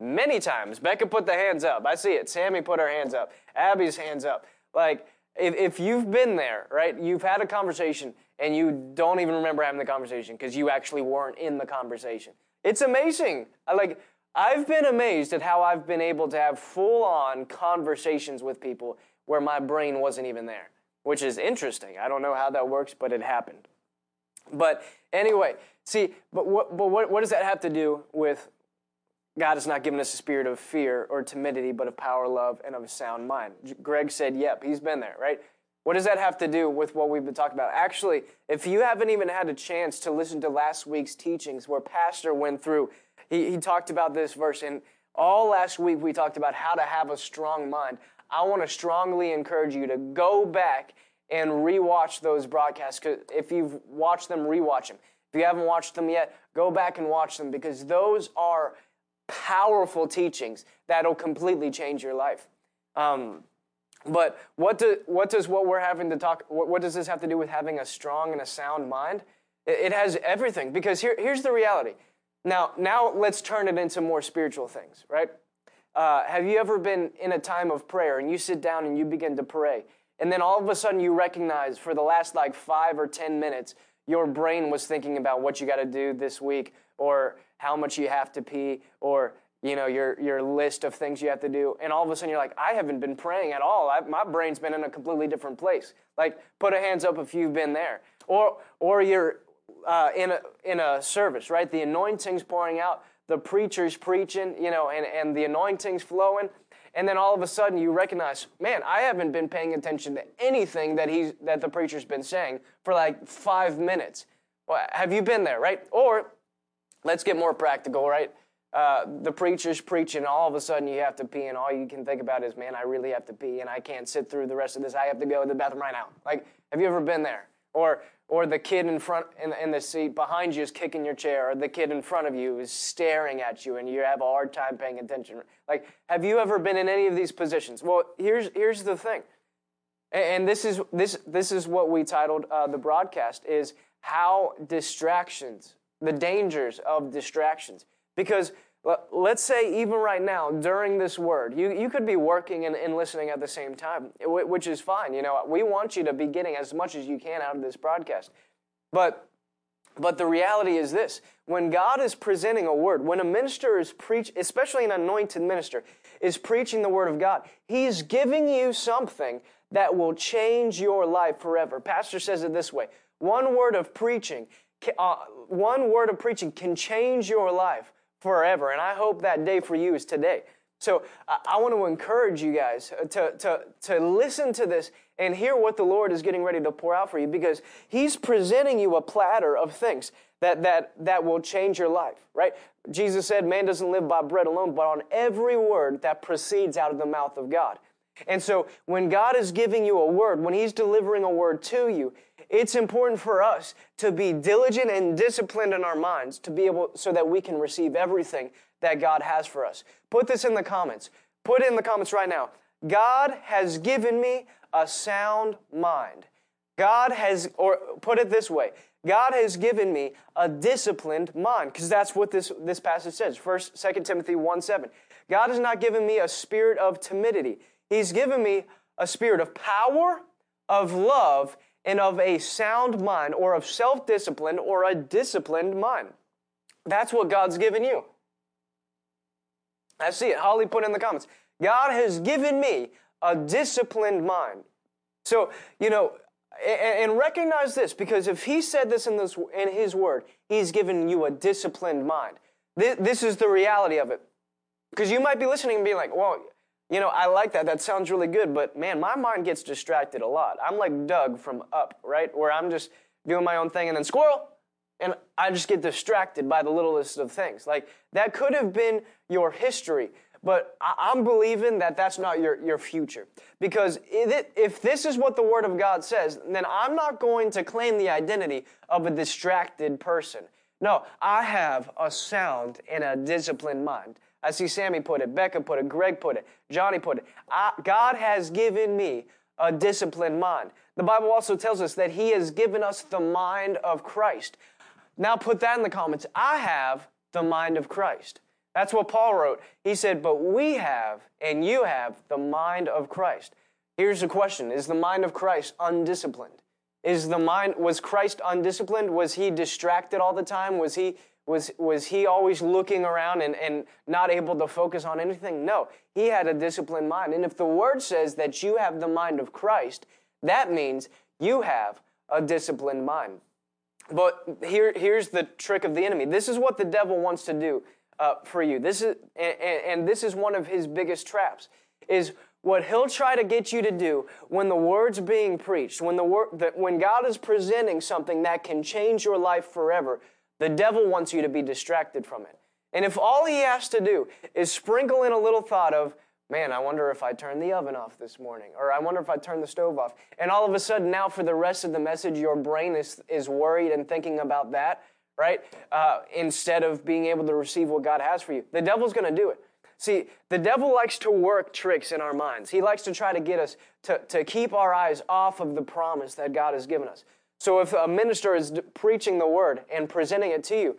[SPEAKER 1] many times. Becca put the hands up. I see it. Sammy put her hands up. Abby's hands up. Like, if, if you've been there, right, you've had a conversation and you don't even remember having the conversation because you actually weren't in the conversation. It's amazing. I like, I've been amazed at how I've been able to have full on conversations with people where my brain wasn't even there which is interesting. I don't know how that works, but it happened. But anyway, see, but what, but what, what does that have to do with God has not given us a spirit of fear or timidity, but of power, love, and of a sound mind? Greg said, yep, he's been there, right? What does that have to do with what we've been talking about? Actually, if you haven't even had a chance to listen to last week's teachings where Pastor went through, he, he talked about this verse, and all last week we talked about how to have a strong mind. I want to strongly encourage you to go back and rewatch those broadcasts. If you've watched them, rewatch them. If you haven't watched them yet, go back and watch them because those are powerful teachings that'll completely change your life. Um, but what, do, what does what we're having to talk? What, what, does this have to do with having a strong and a sound mind? It, it has everything because here, here's the reality. Now, now let's turn it into more spiritual things, right? Uh, have you ever been in a time of prayer and you sit down and you begin to pray, and then all of a sudden you recognize for the last like five or ten minutes, your brain was thinking about what you got to do this week, or how much you have to pee, or you know your your list of things you have to do, and all of a sudden you're like, I haven't been praying at all. I, my brain's been in a completely different place. Like, put a hands up if you've been there, or or you're uh, in a in a service, right? The anointing's pouring out the preacher's preaching, you know, and, and the anointing's flowing. And then all of a sudden you recognize, man, I haven't been paying attention to anything that he's that the preacher's been saying for like five minutes. Well, have you been there, right? Or let's get more practical, right? Uh, the preacher's preaching, all of a sudden you have to pee, and all you can think about is, man, I really have to pee, and I can't sit through the rest of this. I have to go to the bathroom right now. Like, have you ever been there? Or or the kid in front in, in the seat behind you is kicking your chair, or the kid in front of you is staring at you, and you have a hard time paying attention. Like, have you ever been in any of these positions? Well, here's here's the thing, and this is this this is what we titled uh, the broadcast is how distractions, the dangers of distractions, because Let's say, even right now, during this word, you, you could be working and, and listening at the same time, which is fine. You know, we want you to be getting as much as you can out of this broadcast. But, but the reality is this when God is presenting a word, when a minister is preaching, especially an anointed minister, is preaching the word of God, he's giving you something that will change your life forever. Pastor says it this way one word of preaching, uh, one word of preaching can change your life forever. And I hope that day for you is today. So I want to encourage you guys to, to, to listen to this and hear what the Lord is getting ready to pour out for you because He's presenting you a platter of things that, that, that will change your life, right? Jesus said, Man doesn't live by bread alone, but on every word that proceeds out of the mouth of God. And so when God is giving you a word, when He's delivering a word to you, it's important for us to be diligent and disciplined in our minds to be able so that we can receive everything that God has for us. Put this in the comments. Put in the comments right now. God has given me a sound mind. God has, or put it this way, God has given me a disciplined mind, because that's what this, this passage says. First, 2 Timothy 1 7. God has not given me a spirit of timidity. He's given me a spirit of power, of love, and of a sound mind or of self discipline or a disciplined mind. That's what God's given you. I see it. Holly put in the comments. God has given me a disciplined mind. So, you know, and recognize this because if he said this in, this in his word, he's given you a disciplined mind. This is the reality of it. Because you might be listening and being like, well, you know, I like that. That sounds really good. But man, my mind gets distracted a lot. I'm like Dug from Up, right? Where I'm just doing my own thing and then squirrel. And I just get distracted by the littlest of things. Like that could have been your history. But I- am believing that that's not your, your future. Because if this is what the Word of God says, then I'm not going to claim the identity of a distracted person. No, I have a sound and a disciplined mind. I see Sammy put it, Becca put it, Greg put it, Johnny put it. I, God has given me a disciplined mind. The Bible also tells us that He has given us the mind of Christ. Now put that in the comments. I have the mind of Christ. That's what Paul wrote. He said, But we have, and you have, the mind of Christ. Here's the question Is the mind of Christ undisciplined? Is the mind, was Christ undisciplined? Was he distracted all the time? Was he, was, was he always looking around and, and not able to focus on anything? No, he had a disciplined mind. And if the word says that you have the mind of Christ, that means you have a disciplined mind. But here, here's the trick of the enemy. This is what the devil wants to do uh, for you. This is, and, and this is one of his biggest traps, is what he'll try to get you to do when the word's being preached, when the word, when God is presenting something that can change your life forever, the devil wants you to be distracted from it. And if all he has to do is sprinkle in a little thought of, man, I wonder if I turned the oven off this morning, or I wonder if I turned the stove off, and all of a sudden now for the rest of the message, your brain is, is worried and thinking about that, right? Uh, instead of being able to receive what God has for you. The devil's going to do it. See, the devil likes to work tricks in our minds. He likes to try to get us to, to keep our eyes off of the promise that God has given us. So if a minister is preaching the word and presenting it to you,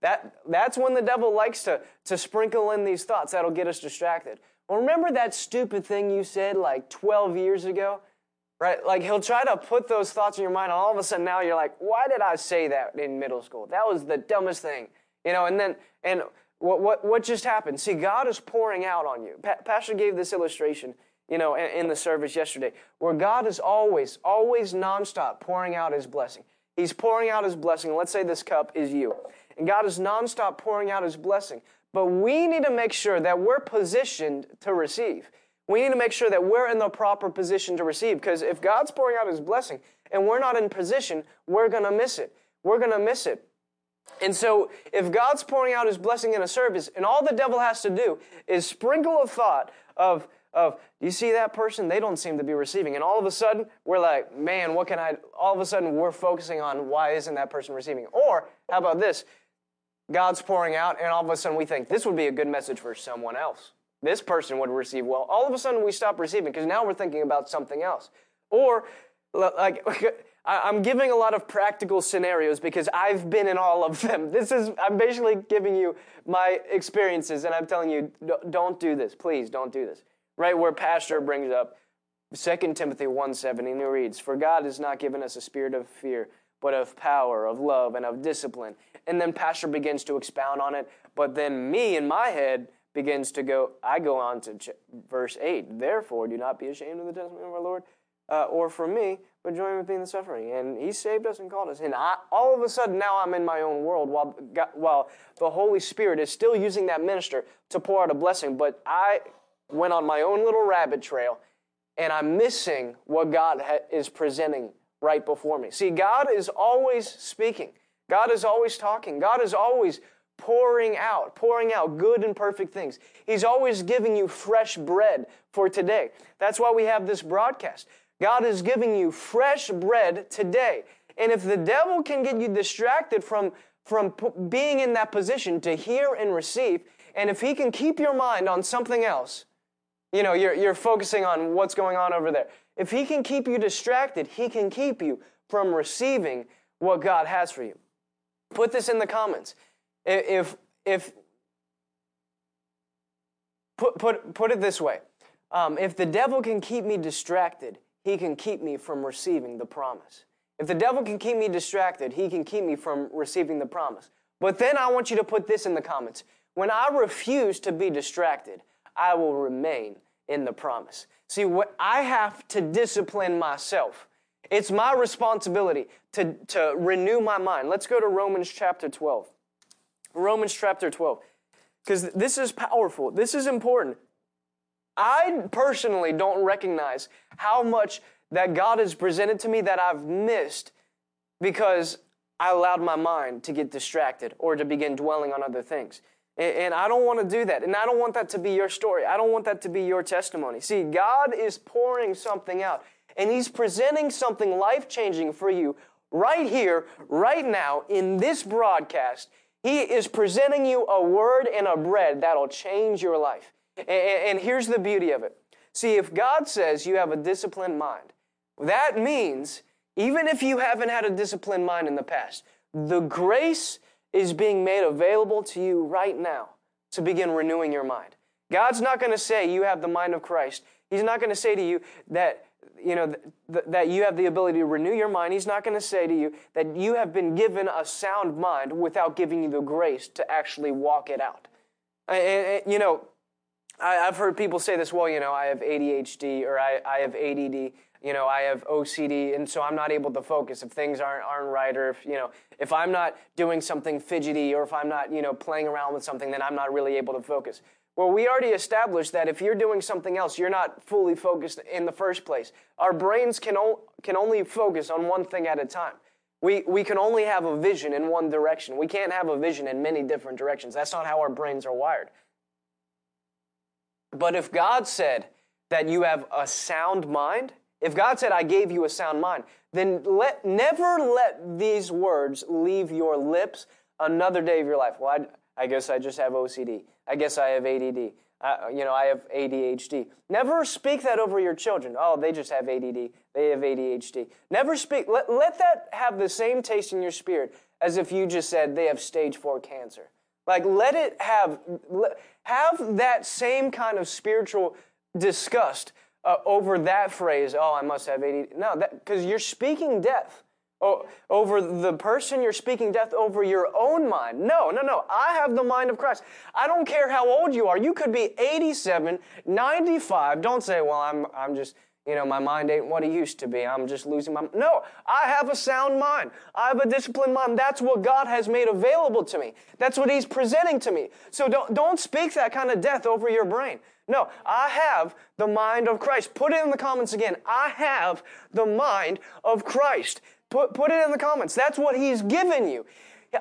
[SPEAKER 1] that, that's when the devil likes to, to sprinkle in these thoughts that'll get us distracted. Well, remember that stupid thing you said like 12 years ago? right? Like he'll try to put those thoughts in your mind, and all of a sudden now you're like, why did I say that in middle school? That was the dumbest thing, you know. And then and what what what just happened? See, God is pouring out on you. Pa- Pastor gave this illustration, you know, in, the service yesterday, where God is always, always nonstop pouring out His blessing. He's pouring out His blessing. Let's say this cup is you, and God is nonstop pouring out His blessing. But we need to make sure that we're positioned to receive. We need to make sure that we're in the proper position to receive because if God's pouring out His blessing and we're not in position, we're going to miss it. We're going to miss it. And so, if God's pouring out His blessing in a service, and all the devil has to do is sprinkle a thought of, of, do you see that person? They don't seem to be receiving. And all of a sudden, we're like, man, what can I? All of a sudden, we're focusing on why isn't that person receiving? Or, how about this? God's pouring out, and all of a sudden, we think this would be a good message for someone else this person would receive well. All of a sudden, we stop receiving because now we're thinking about something else. Or, like, I'm giving a lot of practical scenarios because I've been in all of them. This is, I'm basically giving you my experiences and I'm telling you, don't do this. Please don't do this. Right where Pastor brings up 2 Timothy 1 7, and he reads, For God has not given us a spirit of fear, but of power, of love, and of discipline. And then Pastor begins to expound on it. But then me in my head, begins to go, I go on to ch- verse 8. Therefore, do not be ashamed of the testimony of our Lord, uh, or for me, but join with me in the suffering. And He saved us and called us. And I, all of a sudden, now I'm in my own world while, God, while the Holy Spirit is still using that minister to pour out a blessing. But I went on my own little rabbit trail, and I'm missing what God ha- is presenting right before me. See, God is always speaking, God is always talking, God is always pouring out, pouring out good and perfect things. He's always giving you fresh bread for today. That's why we have this broadcast. God is giving you fresh bread today. And if the devil can get you distracted from, from being in that position to hear and receive, and if he can keep your mind on something else, you know, you're, you're focusing on what's going on over there. If he can keep you distracted, he can keep you from receiving what God has for you. Put this in the comments. If, if, put, put, put it this way um, if the devil can keep me distracted, he can keep me from receiving the promise. If the devil can keep me distracted, he can keep me from receiving the promise. But then I want you to put this in the comments. When I refuse to be distracted, I will remain in the promise. See, what I have to discipline myself. It's my responsibility to, to renew my mind. Let's go to Romans chapter 12. Romans chapter 12. because this is powerful. This is important. I personally don't recognize how much that God has presented to me that I've missed because I allowed my mind to get distracted or to begin dwelling on other things. And I don't want to do that. And I don't want that to be your story. I don't want that to be your testimony. See, God is pouring something out, and He's presenting something life changing for you right here, right now, in this broadcast. He is presenting you a word and a bread that'll change your life. And here's the beauty of it. See, if God says you have a disciplined mind, that means even if you haven't had a disciplined mind in the past, the grace is being made available to you right now to begin renewing your mind. God's not going to say you have the mind of Christ. He's not going to say to you that you know th- that you have the ability to renew your mind. He's not going to say to you that you have been given a sound mind without giving you the grace to actually walk it out. And, you know, I, have heard people say this. Well, you know, I have ADHD or I, I have ADD you know, I have OCD, and so I'm not able to focus if things aren't aren't right, or if you know, if I'm not doing something fidgety, or if I'm not you know playing around with something, then I'm not really able to focus. Well, we already established that if you're doing something else, you're not fully focused in the first place. Our brains can o- can only focus on one thing at a time. We we can only have a vision in one direction. We can't have a vision in many different directions. That's not how our brains are wired. But if God said that you have a sound mind, if God said, I gave you a sound mind, then let, never let these words leave your lips another day of your life. Well, I, I guess I just have OCD. I guess I have ADD. I, you know, I have ADHD. Never speak that over your children. Oh, they just have ADD. They have ADHD. Never speak. Let, let that have the same taste in your spirit as if you just said they have stage four cancer. Like, let it have, have that same kind of spiritual disgust uh, over that phrase, oh, I must have ADD. No, because you're speaking death. Over the person you're speaking death over your own mind. No, no, no. I have the mind of Christ. I don't care how old you are. You could be 87, 95. Don't say, well, I'm, I'm just, you know, my mind ain't what it used to be. I'm just losing my No, I have a sound mind. I have a disciplined mind. That's what God has made available to me. That's what He's presenting to me. So don't, don't speak that kind of death over your brain. No, I have the mind of Christ. Put it in the comments again. I have the mind of Christ. Put, put it in the comments. That's what He's given you.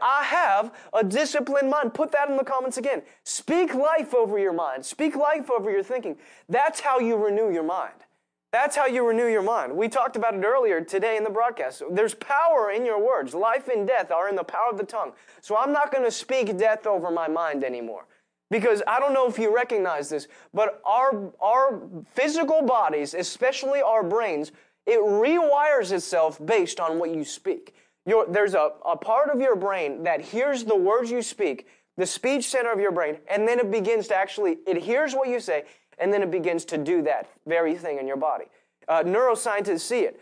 [SPEAKER 1] I have a disciplined mind. Put that in the comments again. Speak life over your mind. Speak life over your thinking. That's how you renew your mind. That's how you renew your mind. We talked about it earlier today in the broadcast. There's power in your words. Life and death are in the power of the tongue. So I'm not going to speak death over my mind anymore. Because I don't know if you recognize this, but our, our physical bodies, especially our brains, it rewires itself based on what you speak. Your, there's a, a part of your brain that hears the words you speak, the speech center of your brain, and then it begins to actually, it hears what you say, and then it begins to do that very thing in your body. Uh, neuroscientists see it.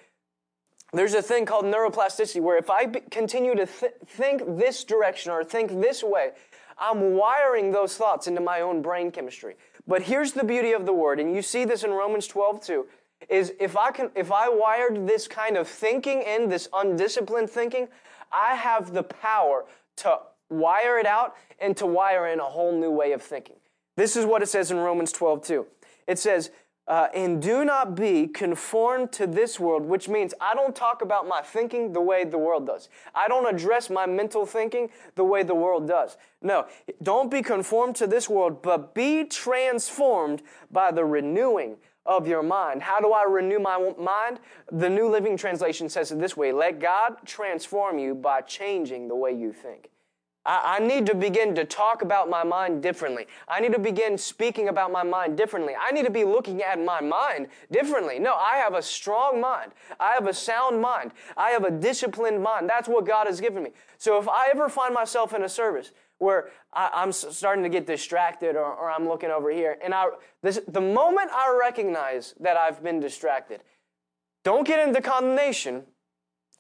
[SPEAKER 1] There's a thing called neuroplasticity where if I continue to th- think this direction or think this way, I'm wiring those thoughts into my own brain chemistry. But here's the beauty of the word, and you see this in Romans 12 too, is if I can, if I wired this kind of thinking in, this undisciplined thinking, I have the power to wire it out and to wire in a whole new way of thinking. This is what it says in Romans 12 too. It says, uh, and do not be conformed to this world, which means I don't talk about my thinking the way the world does. I don't address my mental thinking the way the world does. No, don't be conformed to this world, but be transformed by the renewing of your mind. How do I renew my mind? The New Living Translation says it this way let God transform you by changing the way you think. I, need to begin to talk about my mind differently. I need to begin speaking about my mind differently. I need to be looking at my mind differently. No, I have a strong mind. I have a sound mind. I have a disciplined mind. That's what God has given me. So if I ever find myself in a service where I, am starting to get distracted or, or, I'm looking over here, and I, this, the moment I recognize that I've been distracted, don't get into condemnation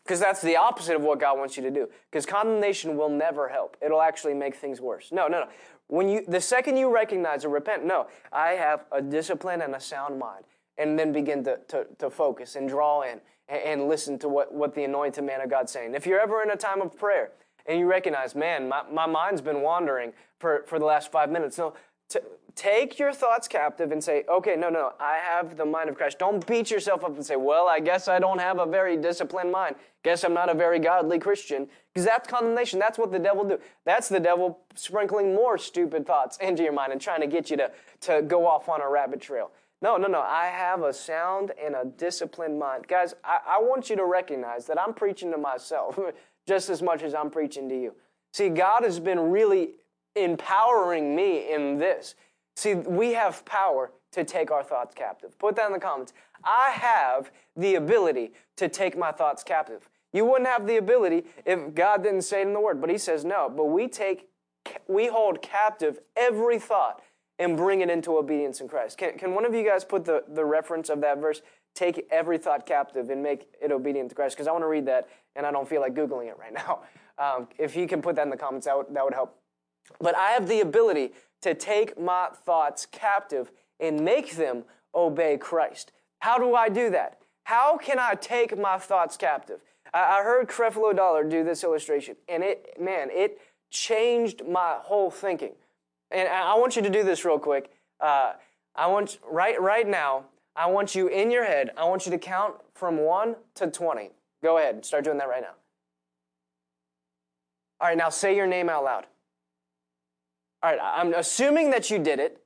[SPEAKER 1] because that's the opposite of what God wants you to do. Because condemnation will never help. It'll actually make things worse. No, no, no. When you, the second you recognize or repent, no, I have a discipline and a sound mind. And then begin to, to, to focus and draw in and, and listen to what, what the anointed man of God's saying. If you're ever in a time of prayer and you recognize, man, my, my mind's been wandering for, for the last five minutes. No, take your thoughts captive and say, okay, no, no, I have the mind of Christ. Don't beat yourself up and say, well, I guess I don't have a very disciplined mind. Guess I'm not a very godly Christian. Because that's condemnation. That's what the devil do. That's the devil sprinkling more stupid thoughts into your mind and trying to get you to, to go off on a rabbit trail. No, no, no. I have a sound and a disciplined mind. Guys, I, I want you to recognize that I'm preaching to myself just as much as I'm preaching to you. See, God has been really empowering me in this. See, we have power to take our thoughts captive. Put that in the comments. I have the ability to take my thoughts captive. You wouldn't have the ability if God didn't say it in the Word, but He says no. But we take, we hold captive every thought and bring it into obedience in Christ. Can, can one of you guys put the, the reference of that verse? Take every thought captive and make it obedient to Christ. Because I want to read that and I don't feel like Googling it right now. Um, if you can put that in the comments, that would, that would help. But I have the ability to take my thoughts captive and make them obey Christ. How do I do that? How can I take my thoughts captive? I, I heard Creflo Dollar do this illustration, and it, man, it changed my whole thinking. And I want you to do this real quick. Uh, I want right right now. I want you in your head. I want you to count from one to twenty. Go ahead. Start doing that right now. All right. Now say your name out loud. All right. I'm assuming that you did it.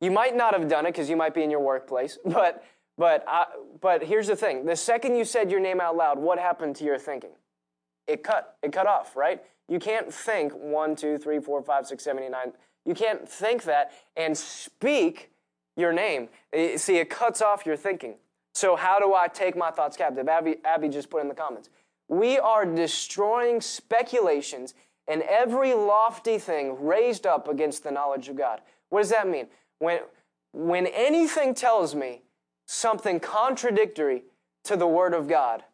[SPEAKER 1] You might not have done it because you might be in your workplace. But but I, but here's the thing. The second you said your name out loud, what happened to your thinking? It cut. It cut off. Right. You can't think one, two, three, four, five, six, seven, eight, nine. You can't think that and speak your name. See, it cuts off your thinking. So, how do I take my thoughts captive? Abby, Abby just put in the comments. We are destroying speculations and every lofty thing raised up against the knowledge of God. What does that mean? When, when anything tells me something contradictory to the Word of God,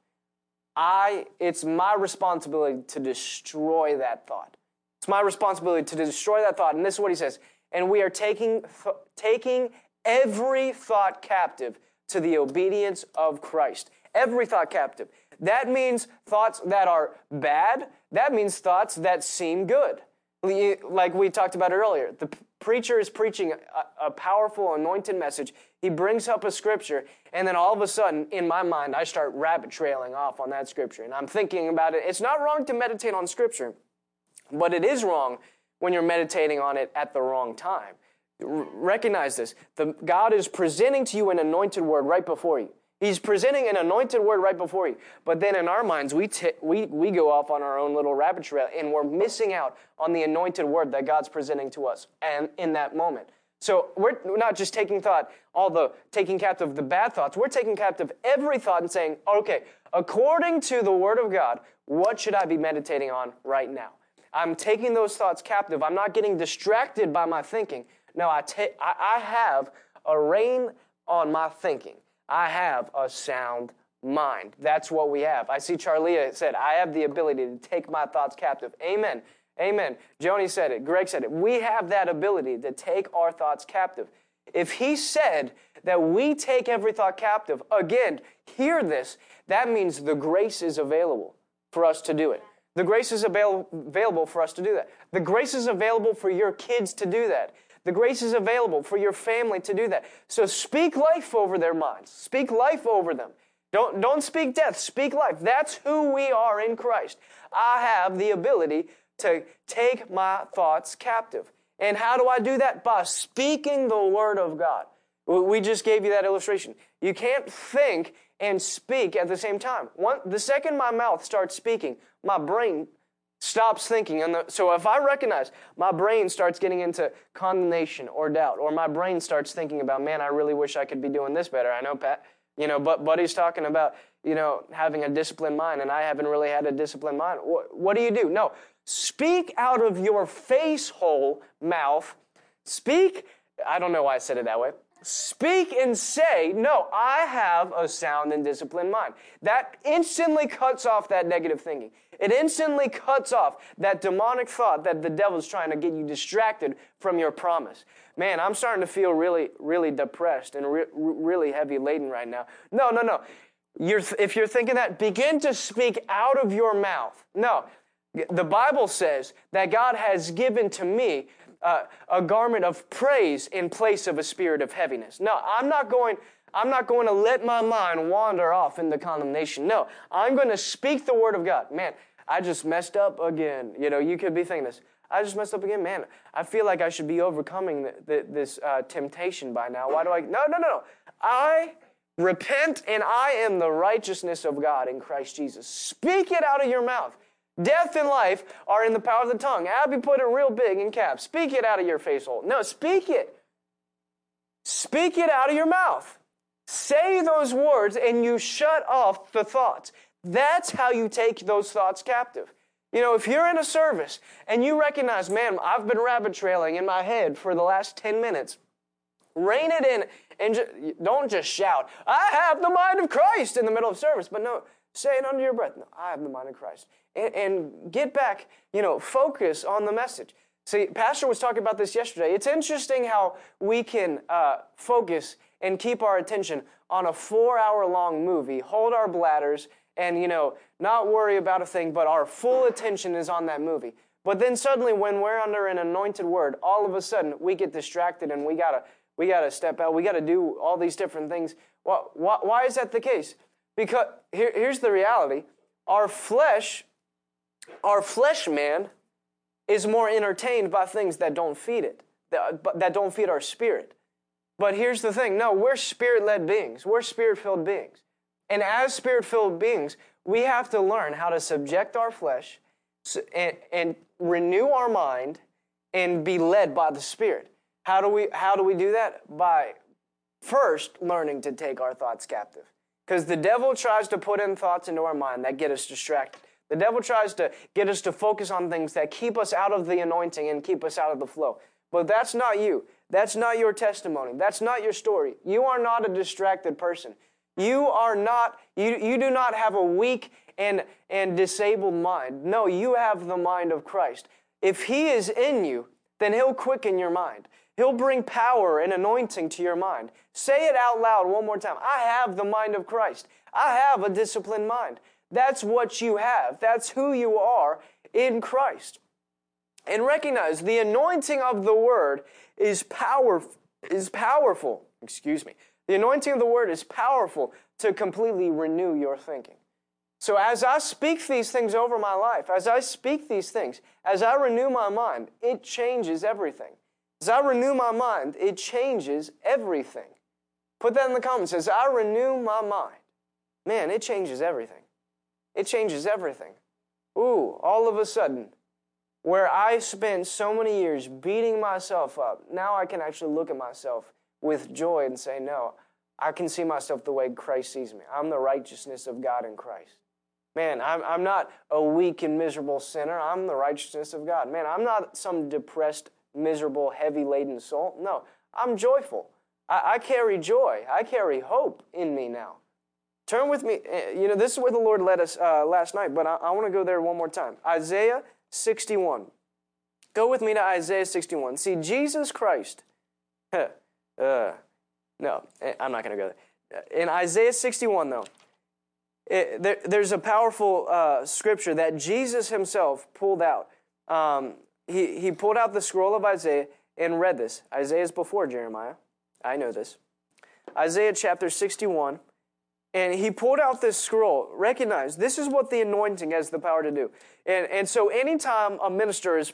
[SPEAKER 1] I, it's my responsibility to destroy that thought. It's my responsibility to destroy that thought. And this is what he says. And we are taking, th- taking every thought captive to the obedience of Christ. Every thought captive. That means thoughts that are bad. That means thoughts that seem good. Like we talked about earlier, the preacher is preaching a, a, powerful, anointed message. He brings up a scripture, and then all of a sudden, in my mind, I start rabbit trailing off on that scripture. And I'm thinking about it. It's not wrong to meditate on scripture. But it is wrong when you're meditating on it at the wrong time. Recognize this. The, God is presenting to you an anointed word right before you. He's presenting an anointed word right before you. But then in our minds, we, t- we, we go off on our own little rabbit trail and we're missing out on the anointed word that God's presenting to us and in that moment. So we're not just taking thought, all the taking captive the bad thoughts. We're taking captive every thought and saying, okay, according to the word of God, what should I be meditating on right now? I'm taking those thoughts captive. I'm not getting distracted by my thinking. No, I, ta- I, I have a rein on my thinking. I have a sound mind. That's what we have. I see Charlia said, I have the ability to take my thoughts captive. Amen. Amen. Joni said it. Greg said it. We have that ability to take our thoughts captive. If he said that we take every thought captive, again, hear this. That means the grace is available for us to do it. The grace is avail- available for us to do that. The grace is available for your kids to do that. The grace is available for your family to do that. So speak life over their minds. Speak life over them. Don't, don't speak death, speak life. That's who we are in Christ. I have the ability to take my thoughts captive. And how do I do that? By speaking the Word of God. We just gave you that illustration. You can't think and speak at the same time. One, the second my mouth starts speaking, my brain stops thinking. And so if I recognize my brain starts getting into condemnation or doubt, or my brain starts thinking about, man, I really wish I could be doing this better. I know Pat, you know, but Buddy's talking about, you know, having a disciplined mind, and I haven't really had a disciplined mind. What, what do you do? No, speak out of your face hole mouth. Speak. I don't know why I said it that way speak and say, No, I have a sound and disciplined mind. That instantly cuts off that negative thinking. It instantly cuts off that demonic thought that the devil's trying to get you distracted from your promise. Man, I'm starting to feel really, really depressed and re- really heavy laden right now. No, no, no. You're, if you're thinking that, begin to speak out of your mouth. No, The Bible says that God has given to me uh, a garment of praise in place of a spirit of heaviness. No, I'm not going. I'm not going to let my mind wander off into condemnation. No, I'm going to speak the word of God. Man, I just messed up again. You know, you could be thinking this. I just messed up again. Man, I feel like I should be overcoming the, the, this uh, temptation by now. Why do I? No, no, no, no. I repent and I am the righteousness of God in Christ Jesus. Speak it out of your mouth. Death and life are in the power of the tongue. Abby put it real big in caps. Speak it out of your face hole. No, speak it. Speak it out of your mouth. Say those words and you shut off the thoughts. That's how you take those thoughts captive. You know, if you're in a service and you recognize, man, I've been rabbit trailing in my head for the last 10 minutes, rein it in and just, don't just shout, I have the mind of Christ in the middle of service. But no, say it under your breath. No, I have the mind of Christ and, and get back, you know, focus on the message. See, Pastor was talking about this yesterday. It's interesting how we can uh, focus and keep our attention on a four hour long movie, hold our bladders, and, you know, not worry about a thing, but our full attention is on that movie. But then suddenly, when we're under an anointed word, all of a sudden we get distracted and we gotta, we gotta step out. We gotta do all these different things. Why, why, why is that the case? Because here, here's the reality our flesh our flesh man is more entertained by things that don't feed it, that, that don't feed our spirit. But here's the thing no, we're spirit led beings, we're spirit filled beings. And as spirit filled beings, we have to learn how to subject our flesh and, and renew our mind and be led by the Spirit. How do we, how do, we do that? By first learning to take our thoughts captive. Because the devil tries to put in thoughts into our mind that get us distracted. The devil tries to get us to focus on things that keep us out of the anointing and keep us out of the flow. But that's not you. That's not your testimony. That's not your story. You are not a distracted person. You are not, you, you do not have a weak and, and disabled mind. No, you have the mind of Christ. If He is in you, then He'll quicken your mind. He'll bring power and anointing to your mind. Say it out loud one more time. I have the mind of Christ. I have a disciplined mind. That's what you have. That's who you are in Christ. And recognize the anointing of the word is power is powerful. Excuse me. The anointing of the word is powerful to completely renew your thinking. So as I speak these things over my life, as I speak these things, as I renew my mind, it changes everything. As I renew my mind, it changes everything. Put that in the comments. As I renew my mind, man, it changes everything. It changes everything. Ooh, all of a sudden, where I spent so many years beating myself up, now I can actually look at myself with joy and say, No, I can see myself the way Christ sees me. I'm the righteousness of God in Christ. Man, I'm, I'm not a weak and miserable sinner. I'm the righteousness of God. Man, I'm not some depressed, miserable, heavy laden soul. No, I'm joyful. I, I carry joy. I carry hope in me now. Turn with me. Eh, you know, this is where the Lord led us uh, last night, but I, I want to go there one more time. Isaiah 61. Go with me to Isaiah 61. See, Jesus Christ. uh, no, eh, I'm not going to go there. In Isaiah 61, though, it, eh, there, there's a powerful uh, scripture that Jesus himself pulled out. Um, he, he pulled out the scroll of Isaiah and read this. Isaiah is before Jeremiah. I know this. Isaiah chapter 61 and he pulled out this scroll. Recognize this is what the anointing has the power to do. And, and so anytime a minister is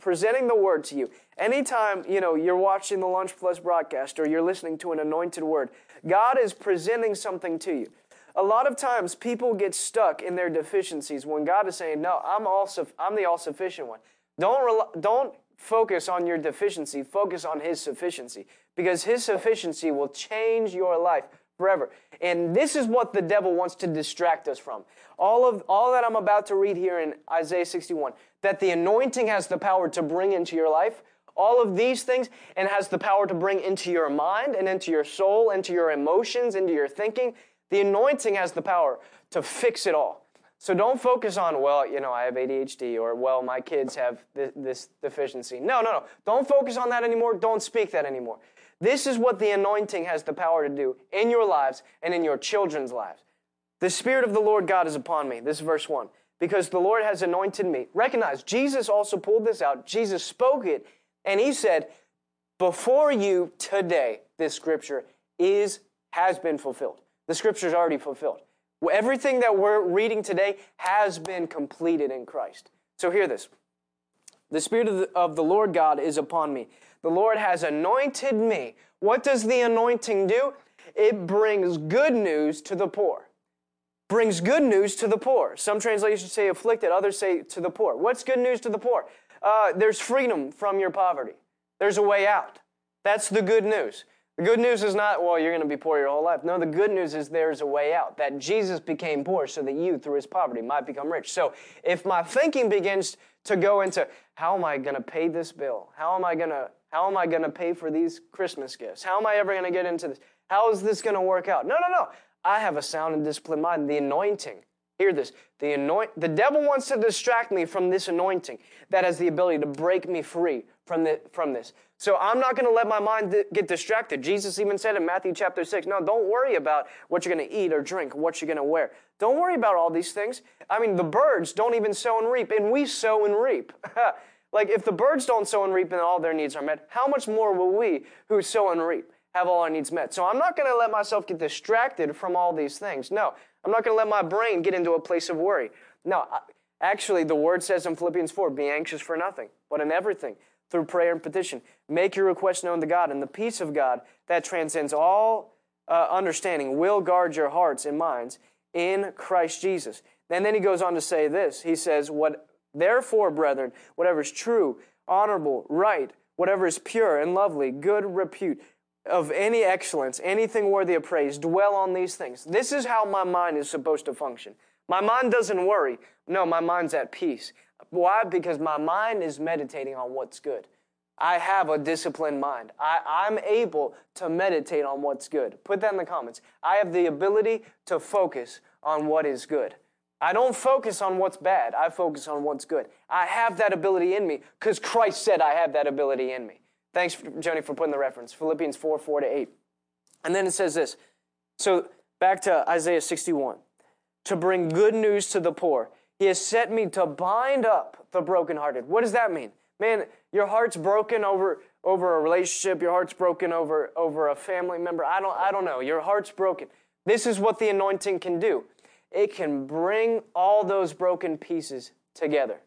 [SPEAKER 1] presenting the word to you, anytime you know you're watching the Lunch Plus broadcast or you're listening to an anointed word, God is presenting something to you. A lot of times people get stuck in their deficiencies when God is saying, "No, I'm also I'm the all-sufficient one." Don't don't focus on your deficiency, focus on his sufficiency because his sufficiency will change your life forever. And this is what the devil wants to distract us from. All of all that I'm about to read here in Isaiah 61, that the anointing has the power to bring into your life, all of these things, and has the power to bring into your mind and into your soul, into your emotions, into your thinking. The anointing has the power to fix it all. So don't focus on, well, you know, I have ADHD or, well, my kids have this, this deficiency. No, no, no. Don't focus on that anymore. Don't speak that anymore. This is what the anointing has the power to do in your lives and in your children's lives. The Spirit of the Lord God is upon me. This is verse 1. because the Lord has anointed me. Recognize, Jesus also pulled this out. Jesus spoke it, and he said, Before you today, this scripture is has been fulfilled. The scripture is already fulfilled. Everything that we're reading today has been completed in Christ. So hear this. The Spirit of the, of the Lord God is upon me. The Lord has anointed me. What does the anointing do? It brings good news to the poor. Brings good news to the poor. Some translations say afflicted, others say to the poor. What's good news to the poor? Uh, there's freedom from your poverty. There's a way out. That's the good news. The good news is not, well, you're going to be poor your whole life. No, the good news is there's a way out. That Jesus became poor so that you, through his poverty, might become rich. So if my thinking begins to go into, how am I going to pay this bill? How am I going to, how am I going to pay for these Christmas gifts? How am I ever going to get into this? How is this going to work out? No, no, no. I have a sound and disciplined mind. The anointing. Hear this. The anoint, the devil wants to distract me from this anointing that has the ability to break me free from, the, from this. So I'm not going to let my mind get distracted. Jesus even said in Matthew chapter 6, no, don't worry about what you're going to eat or drink, what you're going to wear. Don't worry about all these things. I mean, the birds don't even sow and reap, and we sow and reap. like, if the birds don't sow and reap and all their needs are met, how much more will we who sow and reap have all our needs met? So I'm not going to let myself get distracted from all these things. No, I'm not going to let my brain get into a place of worry. No, actually, the word says in Philippians 4 be anxious for nothing, but in everything through prayer and petition. Make your request known to God, and the peace of God that transcends all uh, understanding will guard your hearts and minds in Christ Jesus. And then he goes on to say this. He says, "What therefore, brethren, whatever is true, honorable, right, whatever is pure and lovely, good repute, of any excellence, anything worthy of praise, dwell on these things." This is how my mind is supposed to function. My mind doesn't worry. No, my mind's at peace. Why? Because my mind is meditating on what's good. I have a disciplined mind. I, am able to meditate on what's good. Put that in the comments. I have the ability to focus on what is good. I don't focus on what's bad. I focus on what's good. I have that ability in me because Christ said I have that ability in me. Thanks, Joni, for putting the reference. Philippians 4 4 to 8. And then it says this. So back to Isaiah 61. To bring good news to the poor he has set me to bind up the brokenhearted. What does that mean? Man, your heart's broken over, over a relationship, your heart's broken over, over a family member. I don't, I don't know. Your heart's broken. This is what the anointing can do. It can bring all those broken pieces together.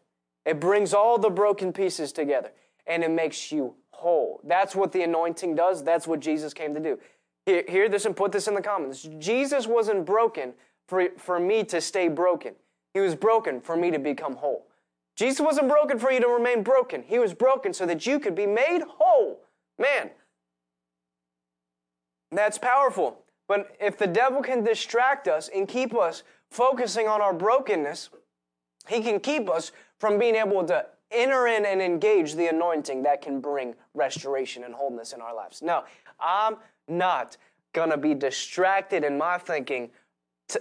[SPEAKER 1] It brings all the broken pieces together and it makes you whole. That's what the anointing does. That's what Jesus came to do. Hear, hear this and put this in the comments. Jesus wasn't broken for, for me to stay broken. He was broken for me to become whole. Jesus wasn't broken for you to remain broken. He was broken so that you could be made whole. Man, that's powerful. But if the devil can distract us and keep us focusing on our brokenness, he can keep us from being able to enter in and engage the anointing that can bring restoration and wholeness in our lives. No, I'm not going to be distracted in my thinking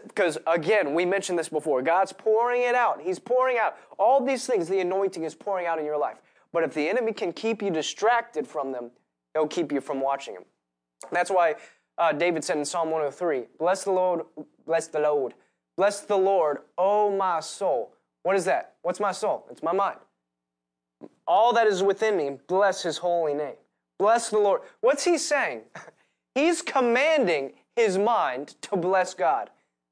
[SPEAKER 1] because again, we mentioned this before. God's pouring it out. He's pouring out all these things. The anointing is pouring out in your life. But if the enemy can keep you distracted from them, he'll keep you from watching them. That's why uh, David said in Psalm 103, "Bless the Lord, bless the Lord, bless the Lord, oh my soul." What is that? What's my soul? It's my mind. All that is within me, bless His holy name. Bless the Lord. What's he saying? He's commanding his mind to bless God.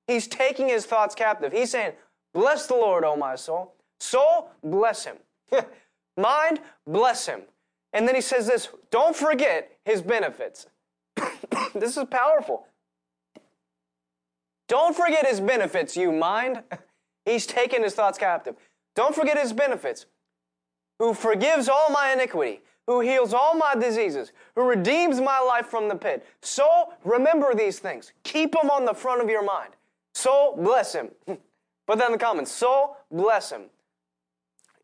[SPEAKER 1] He's taking his thoughts captive. He's saying, Bless the Lord, O my soul. Soul, bless him. Mind, bless him. And then he says this don't forget his benefits. this is powerful. Don't forget his benefits, you mind. He's taken his thoughts captive. Don't forget his benefits. Who forgives all my iniquity, who heals all my diseases, who redeems my life from the pit. So remember these things. Keep them on the front of your mind. So bless him. Put that in the comments. So bless him.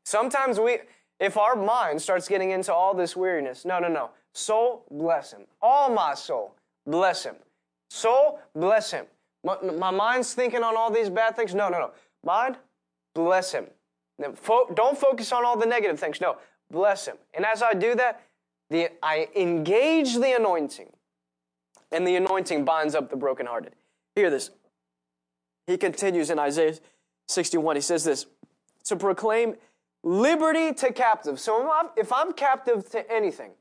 [SPEAKER 1] Sometimes we, if our mind starts getting into all this weariness, no, no, no. Soul, bless him. All my soul, bless him. Soul, bless him. My, my mind's thinking on all these bad things. No, no, no. Mind, bless him. Fo- don't focus on all the negative things. No, bless him. And as I do that, the, I engage the anointing, and the anointing binds up the brokenhearted. Hear this. He continues in Isaiah 61, he says this to proclaim liberty to captives. So if I'm, captive to anything,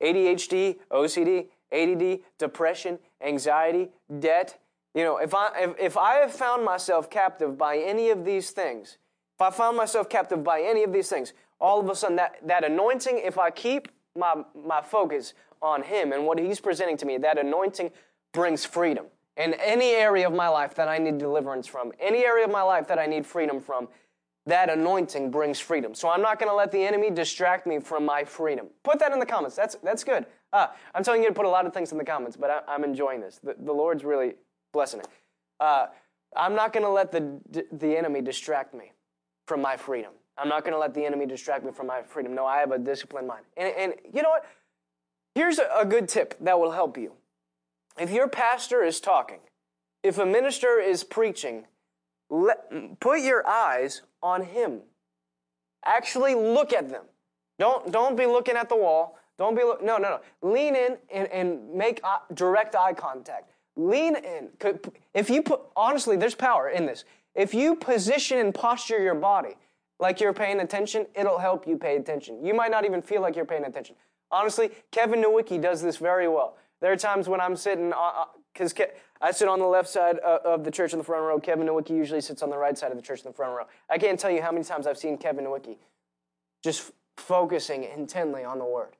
[SPEAKER 1] ADHD, OCD, ADD, depression, anxiety, debt, you know, if I, if, if I have found myself captive by any of these things, if I found myself captive by any of these things, all of a sudden that, that anointing, if I keep my, my focus on Him and what He's presenting to me, that anointing brings freedom. In any area of my life that I need deliverance from, any area of my life that I need freedom from, that anointing brings freedom. So I'm not going to let the enemy distract me from my freedom. Put that in the comments. That's, that's good. Uh, I'm telling you to put a lot of things in the comments, but I, am enjoying this. The, the, Lord's really blessing it. Uh, I'm not going to let the, the enemy distract me from my freedom. I'm not going to let the enemy distract me from my freedom. No, I have a disciplined mind. And, and you know what? Here's a, a good tip that will help you. If your pastor is talking, if a minister is preaching, let, put your eyes on him. Actually look at them. Don't, don't be looking at the wall. Don't be, look, no, no, no. Lean in and, and make eye, direct eye contact. Lean in. If you put, honestly, there's power in this. If you position and posture your body like you're paying attention, it'll help you pay attention. You might not even feel like you're paying attention. Honestly, Kevin Nowicki does this very well. There are times when I'm sitting, because uh, uh I sit on the left side uh, of the church in the front row. Kevin Nowicki usually sits on the right side of the church in the front row. I can't tell you how many times I've seen Kevin Nowicki just focusing intently on the Word.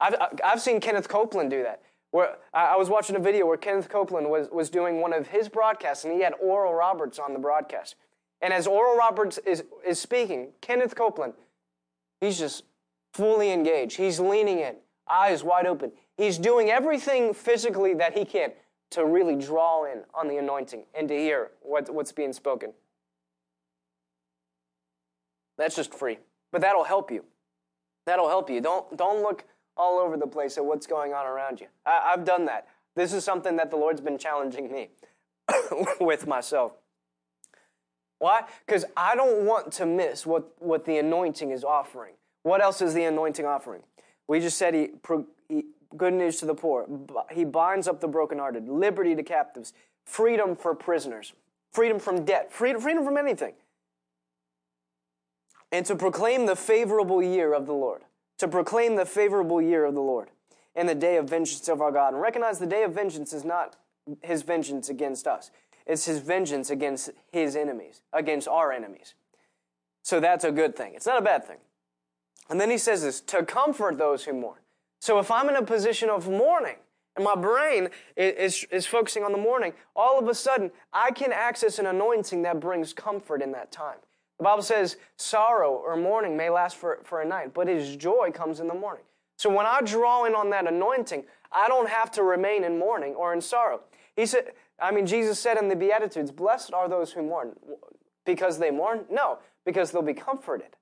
[SPEAKER 1] I've, I've seen Kenneth Copeland do that. Where I was watching a video where Kenneth Copeland was, was doing one of his broadcasts, and he had Oral Roberts on the broadcast. And as Oral Roberts is, is speaking, Kenneth Copeland, he's just fully engaged. He's leaning in, eyes wide open. He's doing everything physically that he can to really draw in on the anointing and to hear what, what's being spoken. That's just free. But that'll help you. That'll help you. Don't, don't look all over the place at what's going on around you. I, I've done that. This is something that the Lord's been challenging me with myself. Why? Because I don't want to miss what, what the anointing is offering. What else is the anointing offering? We just said he, pro, he good news to the poor. He binds up the brokenhearted, liberty to captives, freedom for prisoners, freedom from debt, freedom, freedom from anything. And to proclaim the favorable year of the Lord. To proclaim the favorable year of the Lord and the day of vengeance of our God. And recognize the day of vengeance is not his vengeance against us, it's his vengeance against his enemies, against our enemies. So that's a good thing. It's not a bad thing. And then he says this to comfort those who mourn. So if I'm in a position of mourning and my brain is, is focusing on the mourning, all of a sudden I can access an anointing that brings comfort in that time. The Bible says sorrow or mourning may last for, for a night, but his joy comes in the morning. So when I draw in on that anointing, I don't have to remain in mourning or in sorrow. He said, I mean, Jesus said in the Beatitudes, blessed are those who mourn. Because they mourn? No, because they'll be comforted.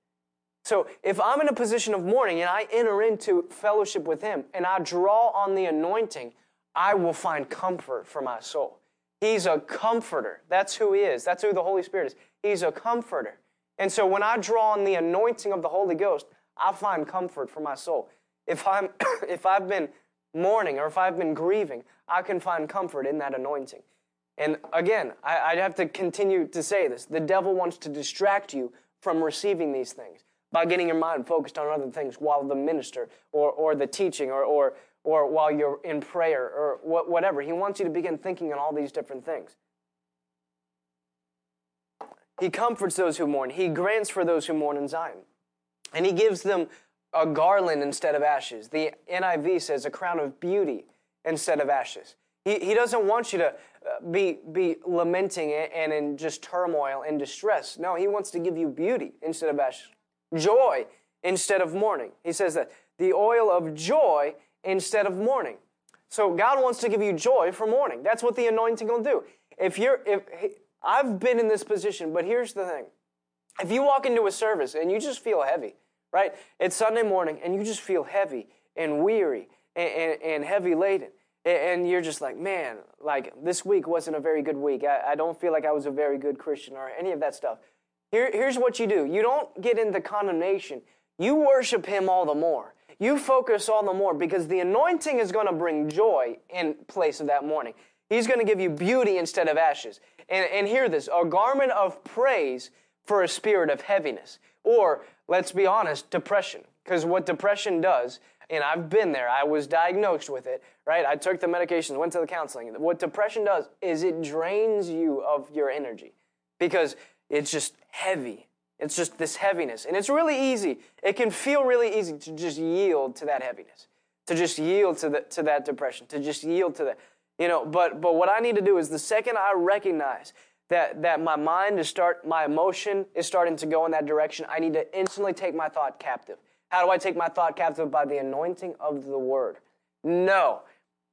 [SPEAKER 1] So if I'm in a position of mourning and I enter into fellowship with Him and I draw on the anointing, I will find comfort for my soul. He's a comforter. That's who He is. That's who the Holy Spirit is. He's a comforter. And so when I draw on the anointing of the Holy Ghost, I find comfort for my soul. If I'm if I've been mourning or if I've been grieving, I can find comfort in that anointing. And again, I, I have to continue to say this. The devil wants to distract you from receiving these things by getting your mind focused on other things while the minister or, or the teaching or, or, or while you're in prayer or whatever. He wants you to begin thinking on all these different things. He comforts those who mourn. He grants for those who mourn in Zion. And he gives them a garland instead of ashes. The NIV says a crown of beauty instead of ashes. He, he doesn't want you to uh, be, be lamenting it and in just turmoil and distress. No, he wants to give you beauty instead of ashes joy instead of mourning. He says that the oil of joy instead of mourning. So God wants to give you joy for mourning. That's what the anointing will do. If you're, if I've been in this position, but here's the thing: if you walk into a service and you just feel heavy, right? It's Sunday morning and you just feel heavy and weary and, and, and heavy laden. And you're just like, man, like this week wasn't a very good week. I, I don't feel like I was a very good Christian or any of that stuff. Here, here's what you do you don't get into condemnation, you worship Him all the more. You focus all the more because the anointing is going to bring joy in place of that mourning. He's going to give you beauty instead of ashes. And, and hear this a garment of praise for a spirit of heaviness. Or, let's be honest, depression. Because what depression does, and I've been there, I was diagnosed with it, right? I took the medications, went to the counseling. What depression does is it drains you of your energy because it's just heavy. It's just this heaviness. And it's really easy. It can feel really easy to just yield to that heaviness, to just yield to, the, to that depression, to just yield to that. You know, but, but what I need to do is the second I recognize that, that my mind is start, my emotion is starting to go in that direction, I need to instantly take my thought captive. How do I take my thought captive? By the anointing of the word. No.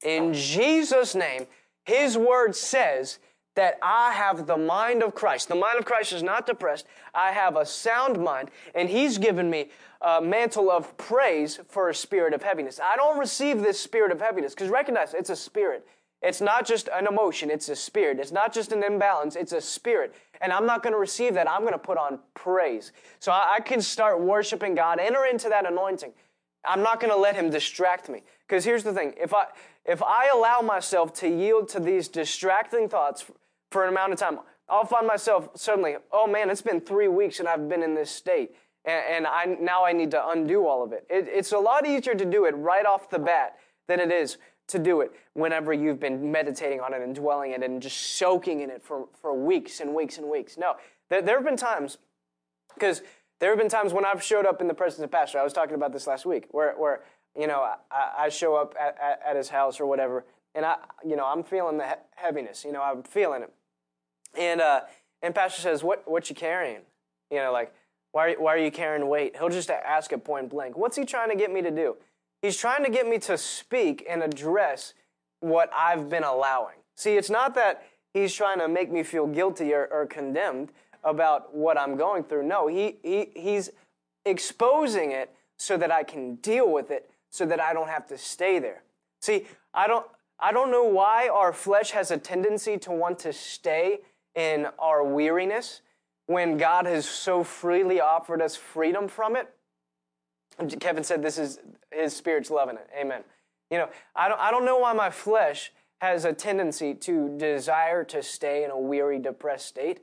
[SPEAKER 1] In Jesus' name, his word says that I have the mind of Christ. The mind of Christ is not depressed. I have a sound mind, and He's given me a mantle of praise for a spirit of heaviness. I don't receive this spirit of heaviness because recognize it's a spirit. It's not just an emotion, it's a spirit. It's not just an imbalance, it's a spirit. And I'm not going to receive that. I'm going to put on praise. So I, I can start worshiping God, enter into that anointing. I'm not going to let him distract me. Because here's the thing if I, if I allow myself to yield to these distracting thoughts for an amount of time, I'll find myself suddenly, oh man, it's been three weeks and I've been in this state. And, and I, now I need to undo all of it. it. It's a lot easier to do it right off the bat than it is to do it whenever you've been meditating on it and dwelling in it and just soaking in it for, for weeks and weeks and weeks. No, there, there have been times, because there have been times when I've showed up in the presence of Pastor. I was talking about this last week, where, where you know, I, I show up at, at, at, his house or whatever, and I, you know, I'm feeling the heaviness. You know, I'm feeling it, and uh, and Pastor says, "What what you carrying?" You know, like, why why are you carrying weight? He'll just ask it point blank. What's he trying to get me to do? He's trying to get me to speak and address what I've been allowing. See, it's not that he's trying to make me feel guilty or, or condemned about what I'm going through. No, he, he, he's exposing it so that I can deal with it, so that I don't have to stay there. See, I don't, I don't know why our flesh has a tendency to want to stay in our weariness when God has so freely offered us freedom from it. Kevin said this is his spirit's loving it. Amen. You know, I don't, I don't know why my flesh has a tendency to desire to stay in a weary, depressed state.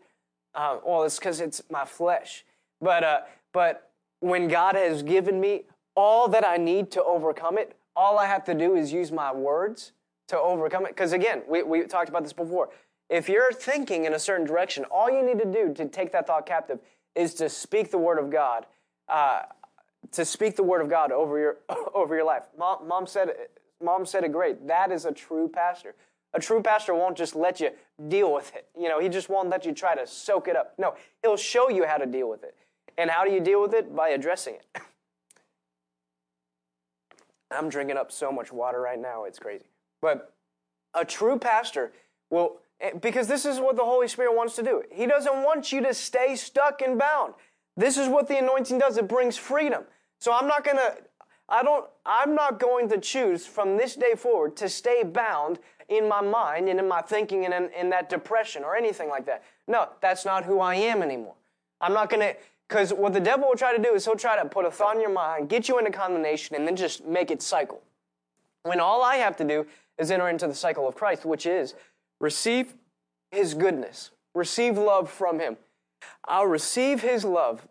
[SPEAKER 1] Uh, well, it's because it's my flesh. But, uh, but when God has given me all that I need to overcome it, all I have to do is use my words to overcome it. Because again, we, we talked about this before. If you're thinking in a certain direction, all you need to do to take that thought captive is to speak the word of God. Uh, to speak the word of God over your over your life. Mom, mom said mom said it great. That is a true pastor. A true pastor won't just let you deal with it. You know, he just won't let you try to soak it up. No, he'll show you how to deal with it. And how do you deal with it? By addressing it. I'm drinking up so much water right now, it's crazy. But a true pastor will, Eh, because this is what the Holy Spirit wants to do. He doesn't want you to stay stuck and bound. This is what the anointing does it brings freedom. So I'm not going to, I don't, I'm not going to choose from this day forward to stay bound in my mind and in my thinking and in, in that depression or anything like that. No, that's not who I am anymore. I'm not going to, because what the devil will try to do is he'll try to put a thought in your mind, get you into condemnation, and then just make it cycle. When all I have to do is enter into the cycle of Christ, which is receive his goodness, receive love from him. I'll receive his love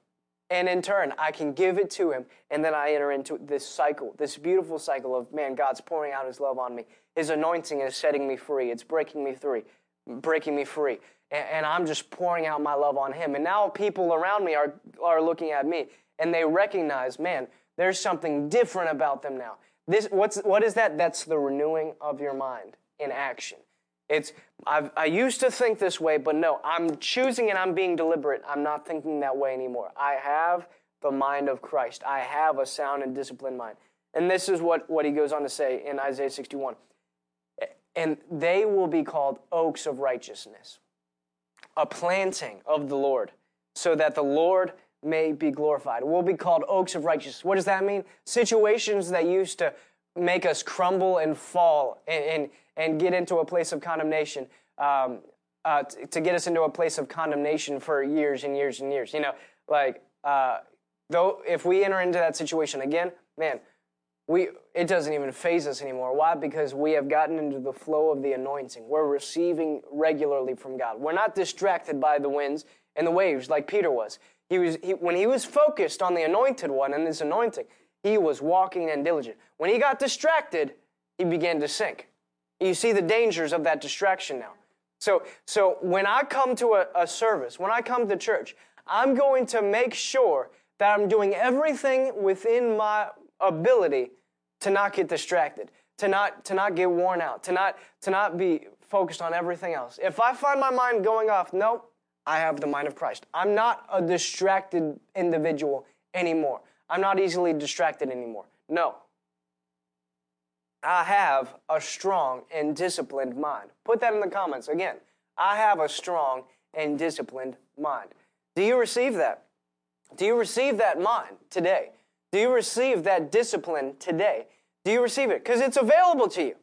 [SPEAKER 1] and in turn, I can give it to him. And then I enter into this cycle, this beautiful cycle of, man, God's pouring out his love on me. His anointing is setting me free. It's breaking me free, breaking me free. And, and I'm just pouring out my love on him. And now people around me are, are looking at me and they recognize, man, there's something different about them now. This, what's, what is that? That's the renewing of your mind in action. It's, I've, i used to think this way, but no, I'm choosing and I'm being deliberate. I'm not thinking that way anymore. I have the mind of Christ. I have a sound and disciplined mind. And this is what, what he goes on to say in Isaiah 61. And they will be called oaks of righteousness, a planting of the Lord, so that the Lord may be glorified. We'll be called oaks of righteousness. What does that mean? Situations that used to make us crumble and fall and, and, and get into a place of condemnation, um, uh, t- to get us into a place of condemnation for years and years and years. You know, like, uh, though, if we enter into that situation again, man, we, it doesn't even faze us anymore. Why? Because we have gotten into the flow of the anointing. We're receiving regularly from God. We're not distracted by the winds and the waves like Peter was. He was he, when he was focused on the anointed one and this anointing, he was walking and diligent. When he got distracted, he began to sink. You see the dangers of that distraction now. So, so when I come to a, a service, when I come to church, I'm going to make sure that I'm doing everything within my ability to not get distracted, to not, to not get worn out, to not, to not be focused on everything else. If I find my mind going off, nope, I have the mind of Christ. I'm not a distracted individual anymore. I'm not easily distracted anymore. No. I have a strong and disciplined mind. Put that in the comments again. I have a strong and disciplined mind. Do you receive that? Do you receive that mind today? Do you receive that discipline today? Do you receive it? Because it's available to you.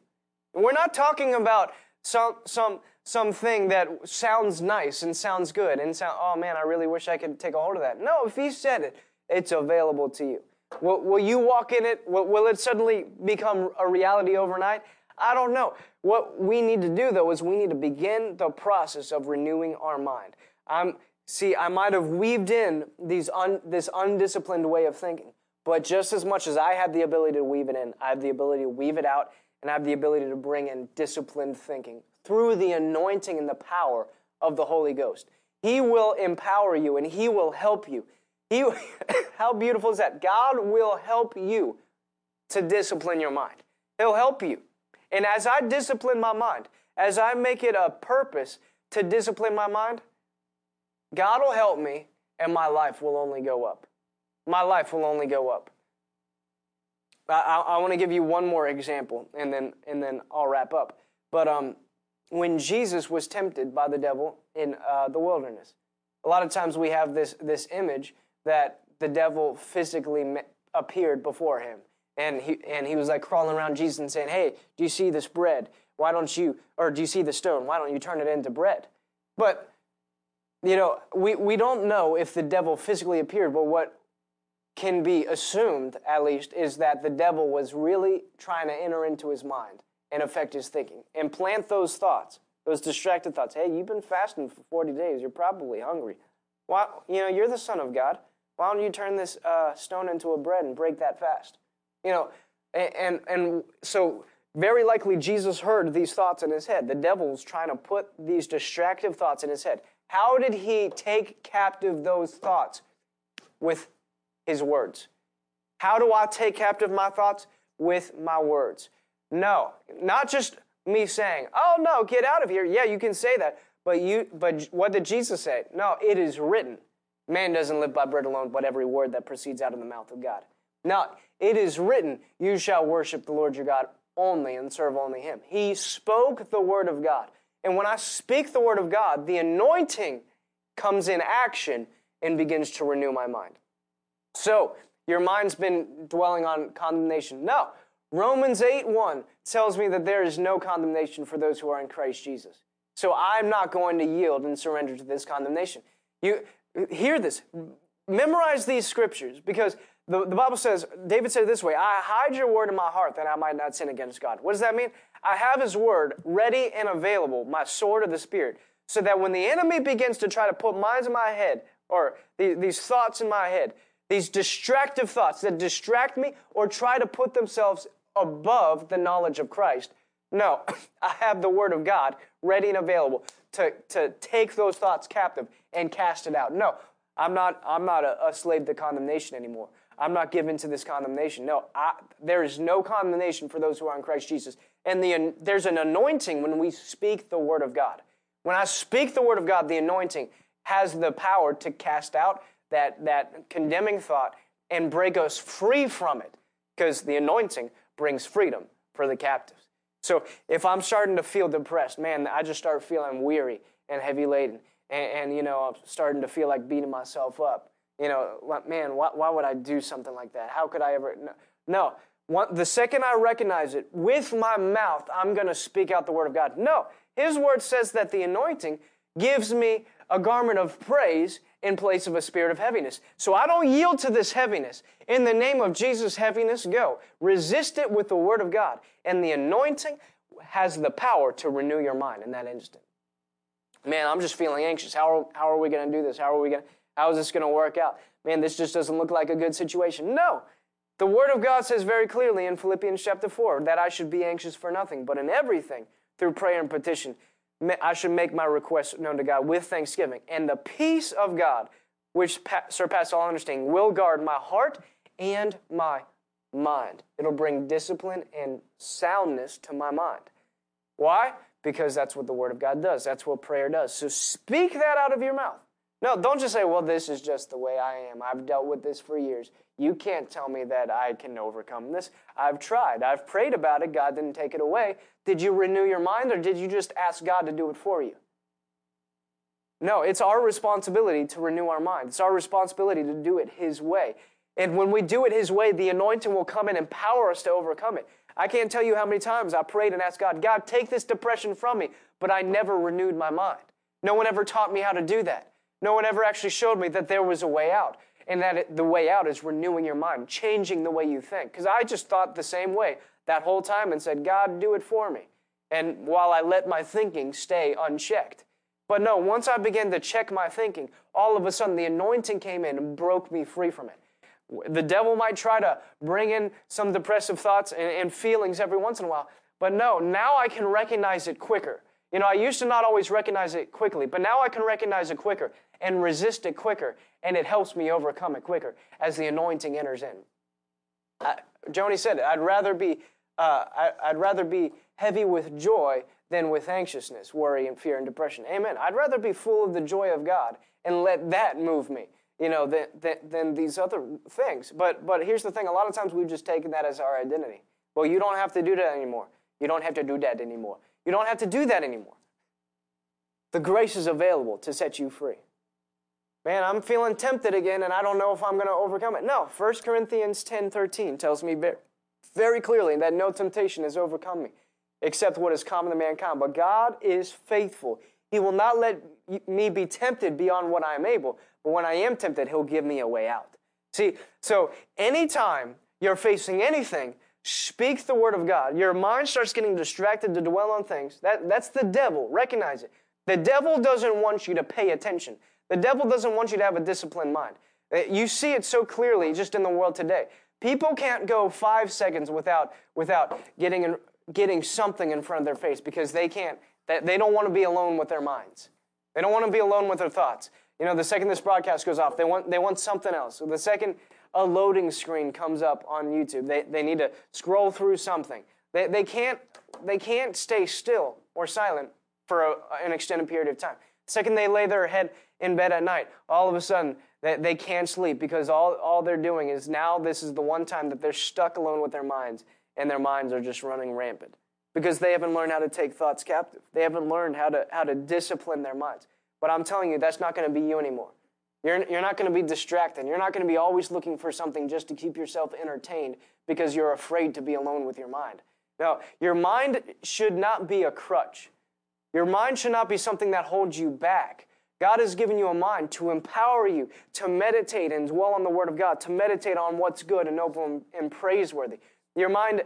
[SPEAKER 1] We're not talking about some, some, something that sounds nice and sounds good and sound, oh man, I really wish I could take a hold of that. No, if he said it, it's available to you. Will, will you walk in it? Will, will it suddenly become a reality overnight? I don't know. What we need to do though is we need to begin the process of renewing our mind. I'm, see, I might have weaved in these un, this undisciplined way of thinking, but just as much as I have the ability to weave it in, I have the ability to weave it out and I have the ability to bring in disciplined thinking through the anointing and the power of the Holy Ghost. He will empower you and He will help you. He, how beautiful is that? God will help you to discipline your mind. He'll help you. And as I discipline my mind, as I make it a purpose to discipline my mind, God will help me and my life will only go up. My life will only go up. I, I, I want to give you one more example and then, and then I'll wrap up. But um, when Jesus was tempted by the devil in uh, the wilderness. A lot of times we have this, this image that the devil physically appeared before him. And he, and he was like crawling around Jesus and saying, Hey, do you see this bread? Why don't you, or do you see the stone? Why don't you turn it into bread? But, you know, we, we don't know if the devil physically appeared, but what can be assumed, at least, is that the devil was really trying to enter into his mind and affect his thinking. And plant those thoughts, those distracted thoughts. Hey, you've been fasting for 40 days. You're probably hungry. Why, you know, you're the Son of God. Why don't you turn this uh, stone into a bread and break that fast? You know, and, and, so very likely Jesus heard these thoughts in his head. The devil's trying to put these distractive thoughts in his head. How did he take captive those thoughts? With his words. How do I take captive my thoughts? With my words. No, not just me saying, "Oh no, get out of here." Yeah, you can say that, but you but what did Jesus say? No, it is written. Man doesn't live by bread alone, but every word that proceeds out of the mouth of God. Now, it is written, "You shall worship the Lord your God only and serve only him." He spoke the word of God. And when I speak the word of God, the anointing comes in action and begins to renew my mind. So, your mind's been dwelling on condemnation. No, Romans 8 1 tells me that there is no condemnation for those who are in Christ Jesus. So I'm not going to yield and surrender to this condemnation. You hear this. Memorize these scriptures because the, the Bible says, David said this way I hide your word in my heart that I might not sin against God. What does that mean? I have his word ready and available, my sword of the Spirit, so that when the enemy begins to try to put minds in my head or these thoughts in my head, these distractive thoughts that distract me or try to put themselves above the knowledge of Christ. No, I have the Word of God ready and available to, to take those thoughts captive and cast it out. No, I'm not, I'm not a, a slave to condemnation anymore. I'm not given to this condemnation. No, I, there is no condemnation for those who are in Christ Jesus. And the, there's an anointing when we speak the Word of God. When I speak the Word of God, the anointing has the power to cast out that, that condemning thought and break us free from it because the anointing brings freedom for the captives. So if I'm starting to feel depressed, man, I just start feeling weary and heavy laden. And, and, you know, I'm starting to feel like beating myself up. You know, man, why, why would I do something like that? How could I ever? No. no. One, the second I recognize it, with my mouth, I'm going to speak out the word of God. No. His word says that the anointing gives me a garment of praise in place of a spirit of heaviness. So I don't yield to this heaviness. In the name of Jesus, heaviness, go. Resist it with the word of God. And the anointing has the power to renew your mind in that instant. man, I'm just feeling anxious. How are, how are we going to do this? How are we going how is this going to work out? Man, this just doesn't look like a good situation. No. The Word of God says very clearly in Philippians chapter 4 that I should be anxious for nothing, but in everything, through prayer and petition, I should make my requests known to God with thanksgiving. And the peace of God, which surpasses all understanding, will guard my heart and my mind. It'll bring discipline and soundness to my mind. Why? Because that's what the Word of God does. That's what prayer does. So speak that out of your mouth. No, don't just say, well, this is just the way I am. I've dealt with this for years. You can't tell me that I can overcome this. I've tried. I've prayed about it. God didn't take it away. Did you renew your mind or did you just ask God to do it for you? No, it's our responsibility to renew our mind. It's our responsibility to do it His way. And when we do it His way, the anointing will come and empower us to overcome it. I can't tell you how many times I prayed and asked God, God, take this depression from me, but I never renewed my mind. No one ever taught me how to do that. No one ever actually showed me that there was a way out, and that it, the way out is renewing your mind, changing the way you think. Because I just thought the same way that whole time and said, God, do it for me. And while I let my thinking stay unchecked. But no, once I began to check my thinking, all of a sudden the anointing came in and broke me free from it. The devil might try to bring in some depressive thoughts and, and feelings every once in a while, but no, now I can recognize it quicker. You know, I used to not always recognize it quickly, but now I can recognize it quicker and resist it quicker, and it helps me overcome it quicker as the anointing enters in. Joni said it. I'd rather be, uh, I, I'd rather be heavy with joy than with anxiousness, worry, and fear and depression. Amen. I'd rather be full of the joy of God and let that move me, you know, than, than, than these other things. But, but here's the thing a lot of times we've just taken that as our identity. Well, you don't have to do that anymore. You don't have to do that anymore. You don't have to do that anymore. The grace is available to set you free. Man, I'm feeling tempted again and I don't know if I'm going to overcome it. No, 1 Corinthians 10 13 tells me very, clearly that no temptation has overcome me except what is common to mankind. But God is faithful. He will not let me be tempted beyond what I am able, but when I am tempted, He'll give me a way out. See, so anytime you're facing anything, speak the word of God. Your mind starts getting distracted to dwell on things. That, that's the devil. Recognize it. The devil doesn't want you to pay attention. The devil doesn't want you to have a disciplined mind. Uh, you see it so clearly just in the world today. People can't go five seconds without, without getting, in, getting something in front of their face because they can't, they don't want to be alone with their minds. They don't want to be alone with their thoughts. You know, the second this broadcast goes off, they want, they want something else. The second a loading screen comes up on YouTube, they, they need to scroll through something. They, they, can't, they can't stay still or silent for a, an extended period of time. The second they lay their head in bed at night, all of a sudden they, they can't sleep because all, all they're doing is now this is the one time that they're stuck alone with their minds and their minds are just running rampant because they haven't learned how to take thoughts captive. They haven't learned how to, how to discipline their minds. But I'm telling you, that's not going to be you anymore. You're, you're not going to be distracted. You're not going to be always looking for something just to keep yourself entertained because you're afraid to be alone with your mind. No, your mind should not be a crutch. Your mind should not be something that holds you back. God has given you a mind to empower you to meditate and dwell on the Word of God, to meditate on what's good and noble and praiseworthy. Your mind,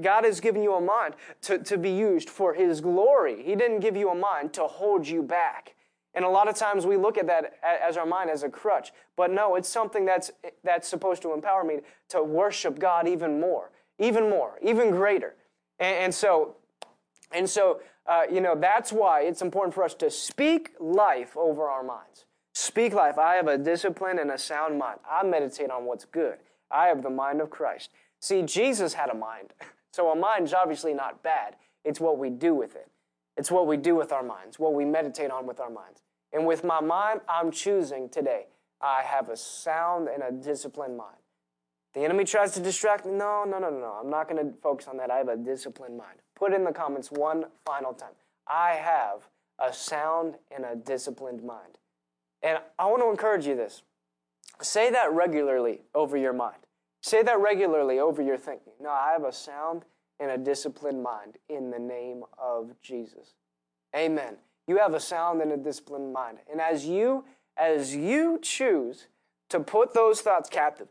[SPEAKER 1] God has given you a mind to, to be used for His glory. He didn't give you a mind to hold you back. And a lot of times we look at that as our mind as a crutch. But no, it's something that's, that's supposed to empower me to worship God even more, even more, even greater. And, and so, and so uh, you know, that's why it's important for us to speak life over our minds. Speak life. I have a disciplined and a sound mind. I meditate on what's good. I have the mind of Christ. See, Jesus had a mind. So a mind is obviously not bad. It's what we do with it. It's what we do with our minds, what we meditate on with our minds. And with my mind, I'm choosing today. I have a sound and a disciplined mind. The enemy tries to distract me. No, no, no, no, no. I'm not going to focus on that. I have a disciplined mind. Put in the comments one final time. I have a sound and a disciplined mind. And I want to encourage you this. Say that regularly over your mind. Say that regularly over your thinking. No, I have a sound and a disciplined mind in the name of Jesus. Amen. You have a sound and a disciplined mind. And as you as you choose to put those thoughts captive,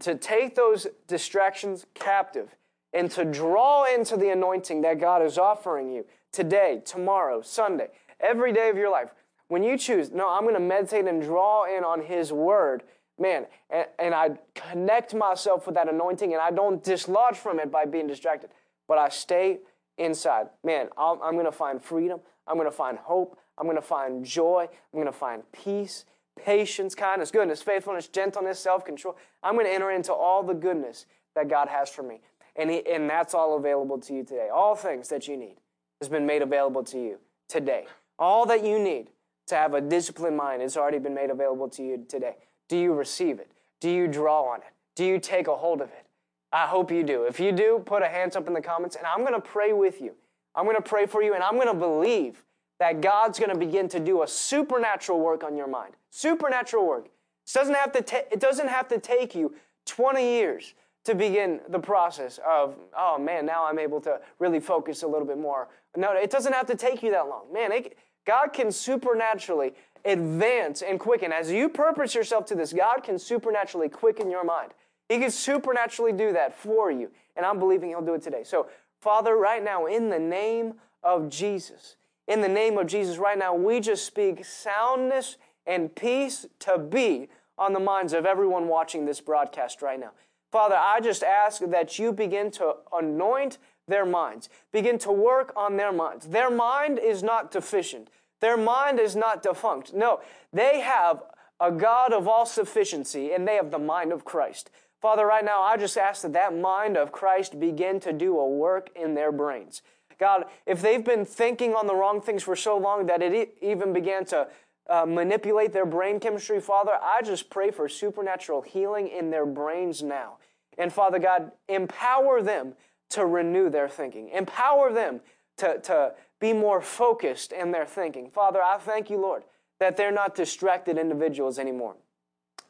[SPEAKER 1] to take those distractions captive, and to draw into the anointing that God is offering you today, tomorrow, Sunday, every day of your life, when you choose, no, I'm going to meditate and draw in on His Word, man, and, and I connect myself with that anointing and I don't dislodge from it by being distracted, but I stay inside, man, I'm, I'm going to find freedom. I'm going to find hope. I'm going to find joy. I'm going to find peace, patience, kindness, goodness, faithfulness, gentleness, self control. I'm going to enter into all the goodness that God has for me. And, he, and that's all available to you today. All things that you need has been made available to you today. All that you need to have a disciplined mind has already been made available to you today. Do you receive it? Do you draw on it? Do you take a hold of it? I hope you do. If you do, put a hands up in the comments and I'm going to pray with you. I'm going to pray for you and I'm going to believe that God's going to begin to do a supernatural work on your mind. Supernatural work. It doesn't have to, ta- it doesn't have to take you 20 years to begin the process of, oh man, now I'm able to really focus a little bit more. No, it doesn't have to take you that long. Man, it, God can supernaturally advance and quicken. As you purpose yourself to this, God can supernaturally quicken your mind. He can supernaturally do that for you. And I'm believing He'll do it today. So, Father, right now, in the name of Jesus, in the name of Jesus, right now, we just speak soundness and peace to be on the minds of everyone watching this broadcast right now. Father, I just ask that you begin to anoint their minds, begin to work on their minds. Their mind is not deficient, their mind is not defunct. No, they have a God of all sufficiency and they have the mind of Christ. Father, right now, I just ask that that mind of Christ begin to do a work in their brains. God, if they've been thinking on the wrong things for so long that it even began to uh, manipulate their brain chemistry, Father, I just pray for supernatural healing in their brains now. And Father God, empower them to renew their thinking. Empower them to, to be more focused in their thinking. Father, I thank you, Lord, that they're not distracted individuals anymore.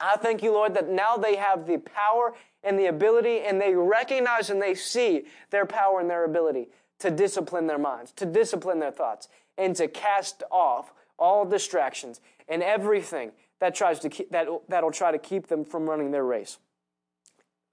[SPEAKER 1] I thank you, Lord, that now they have the power and the ability, and they recognize and they see their power and their ability to discipline their minds, to discipline their thoughts, and to cast off all distractions and everything that tries to keep, that, that'll try to keep them from running their race.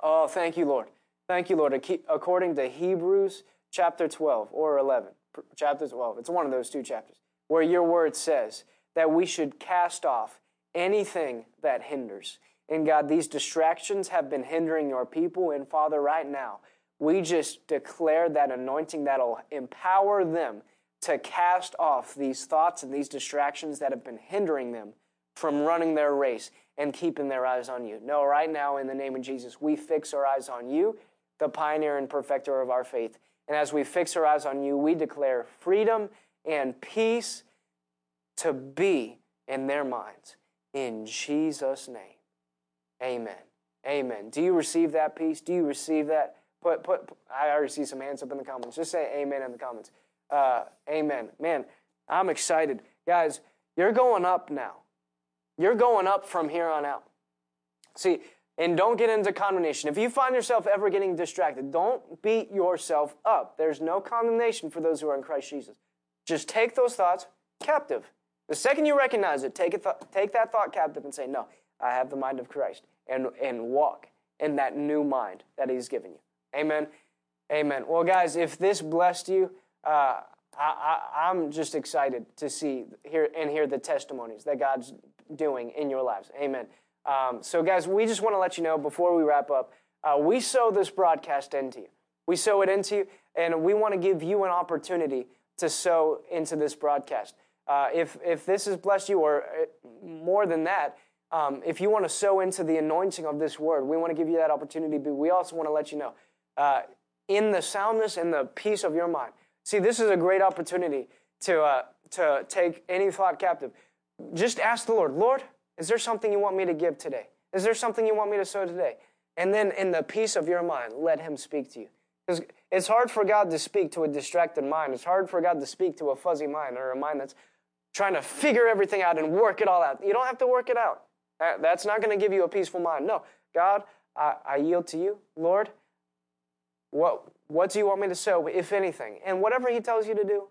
[SPEAKER 1] Oh, thank you, Lord. Thank you, Lord. According to Hebrews chapter 12 or 11, chapter 12, it's one of those two chapters, where your word says that we should cast off anything that hinders. And God, these distractions have been hindering your people. And Father, right now, we just declare that anointing that'll empower them to cast off these thoughts and these distractions that have been hindering them from running their race and keeping their eyes on you. No, right now, in the name of Jesus, we fix our eyes on you, the pioneer and perfecter of our faith. And as we fix our eyes on you, we declare freedom and peace to be in their minds. In Jesus' name, amen. Amen. Do you receive that peace? Do you receive that? Put, put, I already see some hands up in the comments. Just say amen in the comments. Uh, amen. Man, I'm excited. Guys, you're going up now. You're going up from here on out. See, and don't get into condemnation. If you find yourself ever getting distracted, don't beat yourself up. There's no condemnation for those who are in Christ Jesus. Just take those thoughts captive. The second you recognize it, take, it th- take that thought captive and say, No, I have the mind of Christ, and, and walk in that new mind that He's given you. Amen. Amen. Well, guys, if this blessed you, uh, I, am just excited to see hear and hear the testimonies that God's doing in your lives. Amen. Um, so, guys, we just want to let you know before we wrap up, uh, we sow this broadcast into you. We sow it into you, and we want to give you an opportunity to sow into this broadcast. Uh, if if this has blessed you, or uh, more than that, um, if you want to sow into the anointing of this word, we want to give you that opportunity. But we also want to let you know uh, in the soundness and the peace of your mind. See, this is a great opportunity to, uh, to take any thought captive. Just ask the Lord, Lord, is there something you want me to give today? Is there something you want me to sow today? And then in the peace of your mind, let Him speak to you. Because it's hard for God to speak to a distracted mind. It's hard for God to speak to a fuzzy mind or a mind that's trying to figure everything out and work it all out. You don't have to work it out. That's not going to give you a peaceful mind. No, God, I, I yield to you. Lord, what, what do you want me to sow, if anything? And whatever He tells you to do,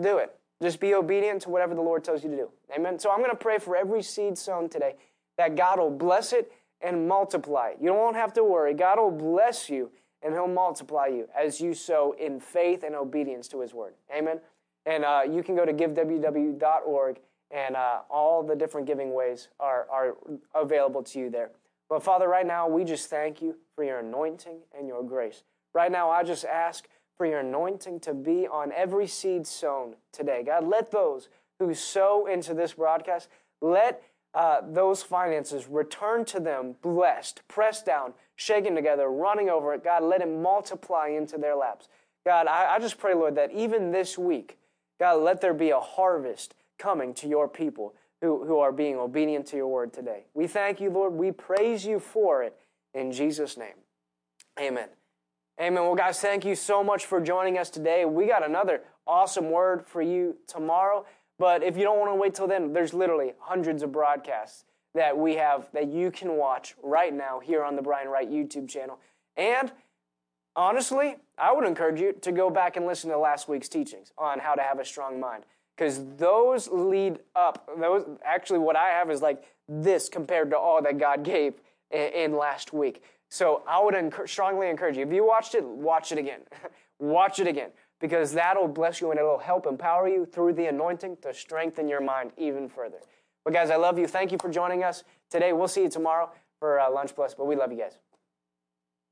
[SPEAKER 1] do it. Just be obedient to whatever the Lord tells you to do. Amen. So I'm going to pray for every seed sown today that God will bless it and multiply it. You don't have to worry. God will bless you and He'll multiply you as you sow in faith and obedience to His word. Amen. And uh, you can go to giveww.org, and uh, all the different giving ways are, are available to you there. But Father, right now, we just thank you for your anointing and your grace. Right now, I just ask for your anointing to be on every seed sown today. God, let those who sow into this broadcast, let uh, those finances return to them blessed, pressed down, shaken together, running over it. God, let it multiply into their laps. God, I, I just pray, Lord, that even this week, God, let there be a harvest coming to your people who, who are being obedient to your word today. We thank you, Lord. We praise you for it in Jesus' name. Amen. Amen. Well, guys, thank you so much for joining us today. We got another awesome word for you tomorrow. But if you don't want to wait till then, there's literally hundreds of broadcasts that we have that you can watch right now here on the Brian Wright YouTube channel. And honestly, I would encourage you to go back and listen to last week's teachings on how to have a strong mind because those lead up. Those actually, what I have is like this compared to all that God gave in, in last week. So I would enc- strongly encourage you. If you watched it, watch it again. watch it again because that'll bless you and it'll help empower you through the anointing to strengthen your mind even further. But guys, I love you. Thank you for joining us today. We'll see you tomorrow for uh, Lunch Plus, but we love you guys.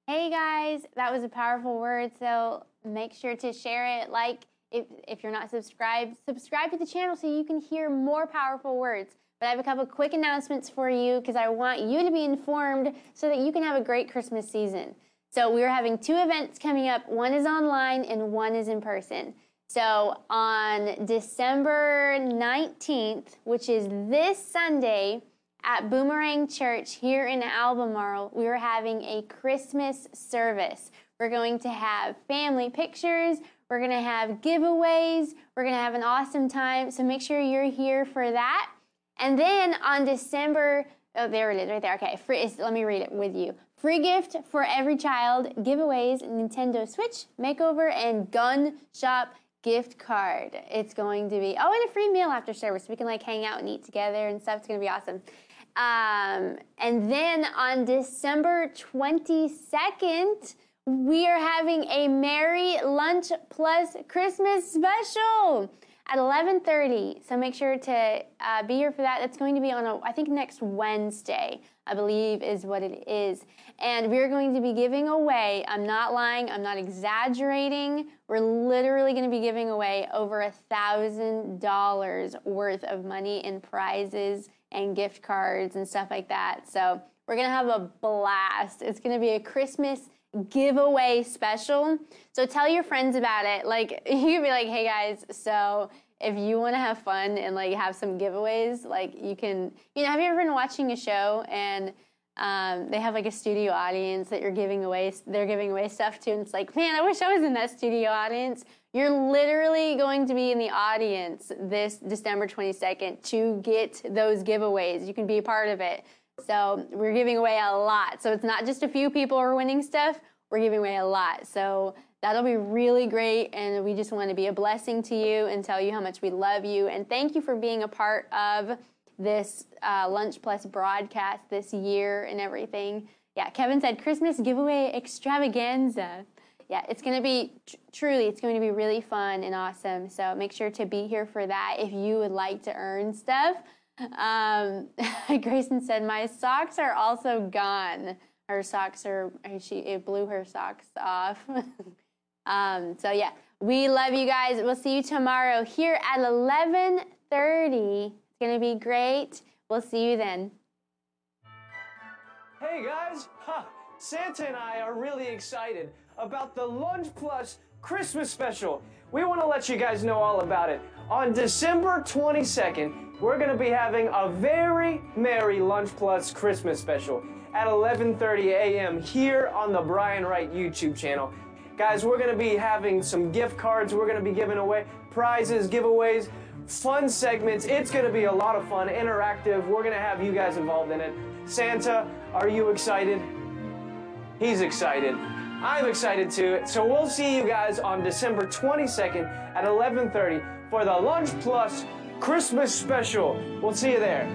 [SPEAKER 3] Hey guys, that was a powerful word. So make sure to share it. Like, if, if you're not subscribed, subscribe to the channel so you can hear more powerful words. But I have a couple quick announcements for you because I want you to be informed so that you can have a great Christmas season. So we're having two events coming up. One is online and one is in person. So on December 19th, which is this Sunday, at Boomerang Church here in Albemarle, we are having a Christmas service. We're going to have family pictures, we're going to have giveaways, we're going to have an awesome time. So make sure you're here for that. And then on December, oh, there it is right there. Okay, free, let me read it with you. Free gift for every child, giveaways, Nintendo Switch, makeover, and gun shop gift card. It's going to be, oh, and a free meal after service. We can like hang out and eat together and stuff. It's going to be awesome. Um, and then on December 22nd, we are having a Merry Lunch Plus Christmas special at 11:30. So make sure to uh, be here for that. That's going to be on a, I think next Wednesday, I believe is what it is. And we're going to be giving away. I'm not lying. I'm not exaggerating. We're literally going to be giving away over a thousand dollars worth of money in prizes and gift cards and stuff like that. So we're going to have a blast. It's going to be a Christmas giveaway special. So tell your friends about it. Like you can be like, "Hey guys, so if you want to have fun and like have some giveaways, like you can, you know, have you ever been watching a show and um, they have like a studio audience that you're giving away, they're giving away stuff to, and it's like, man, I wish I was in that studio audience. You're literally going to be in the audience this December 22nd to get those giveaways. You can be a part of it. So we're giving away a lot. So it's not just a few people are winning stuff, we're giving away a lot. So that'll be really great. And we just want to be a blessing to you and tell you how much we love you. And thank you for being a part of this uh, Lunch Plus broadcast this year and everything. Yeah, Kevin said Christmas giveaway extravaganza. Yeah, it's going to be tr- truly, it's going to be really fun and awesome. So make sure to be here for that if you would like to earn stuff. Um, Grayson said, My socks are also gone. Her socks are, she it blew her socks off. um, so, yeah, we love you guys. We'll see you tomorrow here at 1130. It's to be great. We'll see you then.
[SPEAKER 1] Hey guys, huh. Santa and I are really excited about the Lunch Plus Christmas special. We want to let you guys know all about it. On December 22nd, we're going to be having a very merry Lunch Plus Christmas special at 11:30 a.m. here on the Brian Wright YouTube channel. Guys, we're going to be having some gift cards. We're going to be giving away prizes, giveaways, fun segments. It's going to be a lot of fun, interactive. We're going to have you guys involved in it. Santa, are you excited? He's excited. I'm excited too. So we'll see you guys on December 22nd at 11:30 for the Lunch Plus Christmas special. We'll see you there.